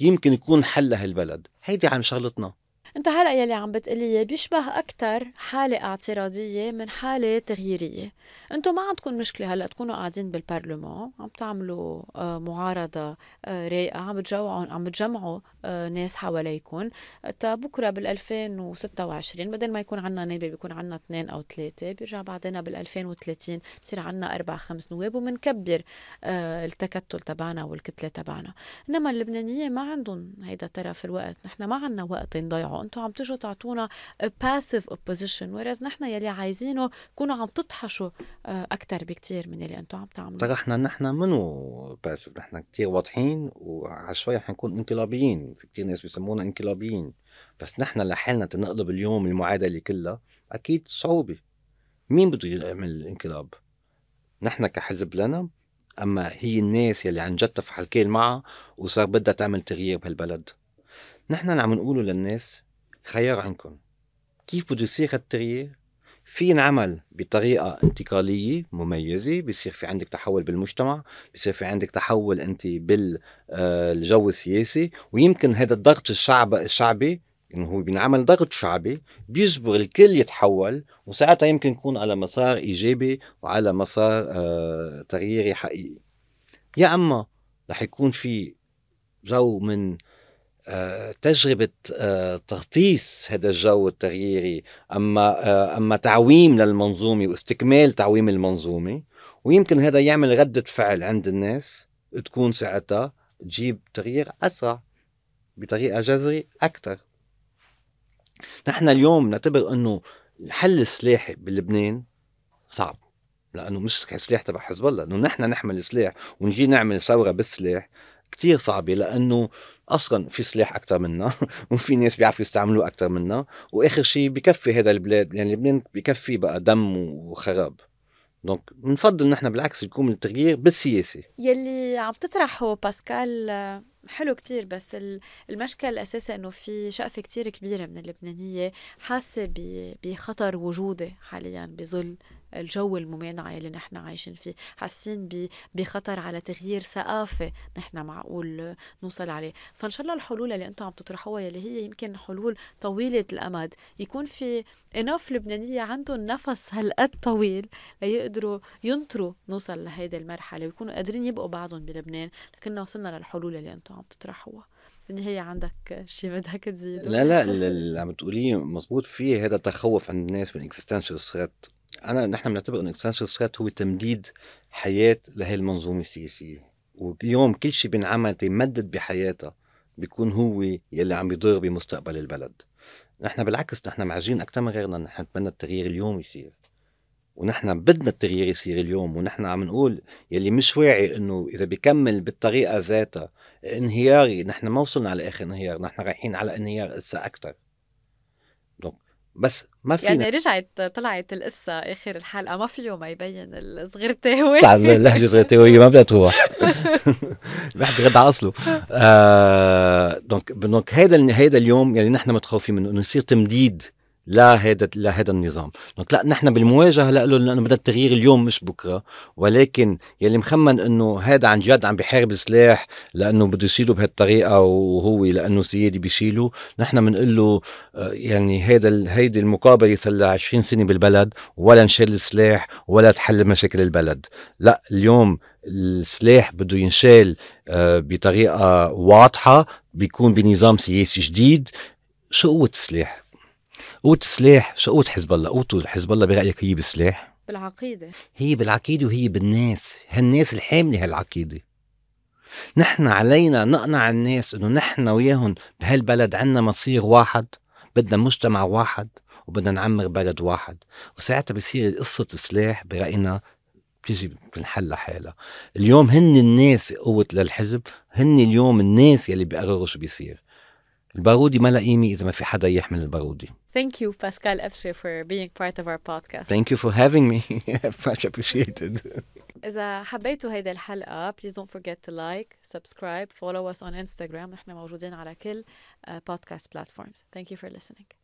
يمكن يكون حل لهالبلد. هيدي عن شغلتنا. انت هلا يلي عم بتقلي بيشبه أكثر حالة اعتراضية من حالة تغييرية. أنتم ما عندكم مشكلة هلا تكونوا قاعدين بالبرلمان عم تعملوا آه، معارضة آه، رايقة عم بتجوعوا عم بتجمعوا آه، ناس حواليكم تا بكرة بال 2026 بدل ما يكون عندنا نائب بيكون عندنا اثنين أو ثلاثة بيرجع بعدين بال 2030 بصير عندنا أربع خمس نواب وبنكبر التكتل تبعنا والكتلة تبعنا. إنما اللبنانيين ما عندهم هيدا في الوقت. نحن ما عندنا وقت نضيعه أنتم عم تجوا تعطونا passive opposition whereas نحن يلي عايزينه كونوا عم تطحشوا أكثر بكثير من يلي أنتم عم تعملوا طرحنا نحن منو passive نحن كثير واضحين شوي حنكون انقلابيين. في كثير ناس بيسمونا انقلابيين. بس نحن لحالنا تنقلب اليوم المعادلة كلها أكيد صعوبة. مين بده يعمل الانقلاب نحن كحزب لنا أما هي الناس يلي عن جد طفح الكيل معها وصار بدها تعمل تغيير بهالبلد. نحن اللي عم نقوله للناس خيار عندكم. كيف بده يصير التغيير في ينعمل بطريقة انتقالية مميزة بيصير في عندك تحول بالمجتمع بيصير في عندك تحول انت بالجو السياسي ويمكن هذا الضغط الشعب الشعبي إنه هو بينعمل ضغط شعبي بيجبر الكل يتحول وساعتها يمكن يكون على مسار إيجابي وعلى مسار آه تغييري حقيقي. يا أما رح يكون في جو من آه، تجربة آه، تغطيس هذا الجو التغييري أما آه، أما تعويم للمنظومة واستكمال تعويم المنظومة ويمكن هذا يعمل ردة فعل عند الناس تكون ساعتها تجيب تغيير أسرع بطريقة جذري أكثر نحن اليوم نعتبر أنه الحل السلاحي بلبنان صعب لأنه مش سلاح تبع حزب الله أنه نحن نحمل سلاح ونجي نعمل ثورة بالسلاح. كتير صعبة لأنه أصلا في سلاح أكثر منا وفي ناس بيعرفوا يستعملوه أكثر منا وآخر شيء بكفي هذا البلاد يعني لبنان بكفي بقى دم وخراب. دونك بنفضل نحن بالعكس يكون التغيير بالسياسة. يلي عم تطرحه باسكال حلو كتير بس المشكلة الأساسي إنه في شقفة كتير كبيرة من اللبنانية حاسة بخطر وجودي حاليا بظل الجو الممانعة اللي نحن عايشين فيه حاسين بخطر على تغيير ثقافة نحن معقول نوصل عليه. فإن شاء الله الحلول اللي أنتم عم تطرحوها يلي هي يمكن حلول طويلة الأمد يكون في اناف لبنانية عندهم نفس هالقد طويل ليقدروا ينطروا نوصل لهيدي المرحلة ويكونوا قادرين يبقوا بعضهم بلبنان لكننا وصلنا للحلول اللي أنتم عم تطرحوها. بالنهاية عندك شيء بدك تزيد لا لا اللي عم تقوليه مزبوط فيه هذا تخوف عند الناس من existential threat أنا نحن بنعتبر انه existential threat هو تمديد حياة لهي المنظومة السياسية. واليوم كل شيء بينعمل تيمدد بحياتها بيكون هو يلي عم بيضر بمستقبل البلد. نحن بالعكس نحن معجلين أكثر من غيرنا. نحن نتمنى التغيير اليوم يصير. ونحن بدنا التغيير يصير اليوم. ونحن عم نقول يلي مش واعي إنه إذا بيكمل بالطريقة ذاتها انهياري نحن ما وصلنا على آخر انهيار. نحن رايحين على انهيار لسه أكثر بس ما فينا. يعني رجعت طلعت القصة آخر الحلقة ما فيه ما يبين الزغرتاوي طلع اللهجه زغرتاويه ما بدها تروح. الواحد بيرد على أصله. آه donc donc هيدا هيدا اليوم يلي نحن متخوفين منه إنه يصير تمديد لهذا لهذا النظام. لا نحن بالمواجهة له لأنه بدنا التغيير اليوم مش بكرة. ولكن يلي مخمن إنه هذا عن جد عم بيحارب السلاح لأنه بده يشيله بهالطريقة وهو لأنه سيادي بيشيله نحن بنقول له آه، يعني هذا هيدي المقابلة صار لها 20 سنة بالبلد ولا نشيل السلاح ولا تحل مشاكل البلد. لا اليوم السلاح بده ينشال آه، بطريقة واضحة بيكون بنظام سياسي جديد. شو قوة السلاح؟ قوة السلاح شو قوة حزب الله؟ قوته حزب الله برأيك هي بالسلاح؟ بالعقيدة. هي بالعقيدة وهي بالناس هالناس الحاملة هالعقيدة. نحن علينا نقنع الناس إنه نحن وياهم بهالبلد عنا مصير واحد بدنا مجتمع واحد وبدنا نعمر بلد واحد. وساعتها بصير قصة سلاح برأينا بتيجي بنحل لحالها. اليوم هن الناس قوة للحزب هن اليوم الناس يلي بيقرروا شو بيصير. البارودي ما لها قيمة إذا ما في حدا يحمل البارودي. Thank you Pascal Efshe for being part of our podcast Thank you for having me much appreciated إذا حبيتوا هيدا الحلقة please don't forget to like, subscribe, follow us on Instagram نحن موجودين على كل uh, podcast platforms. Thank you for listening.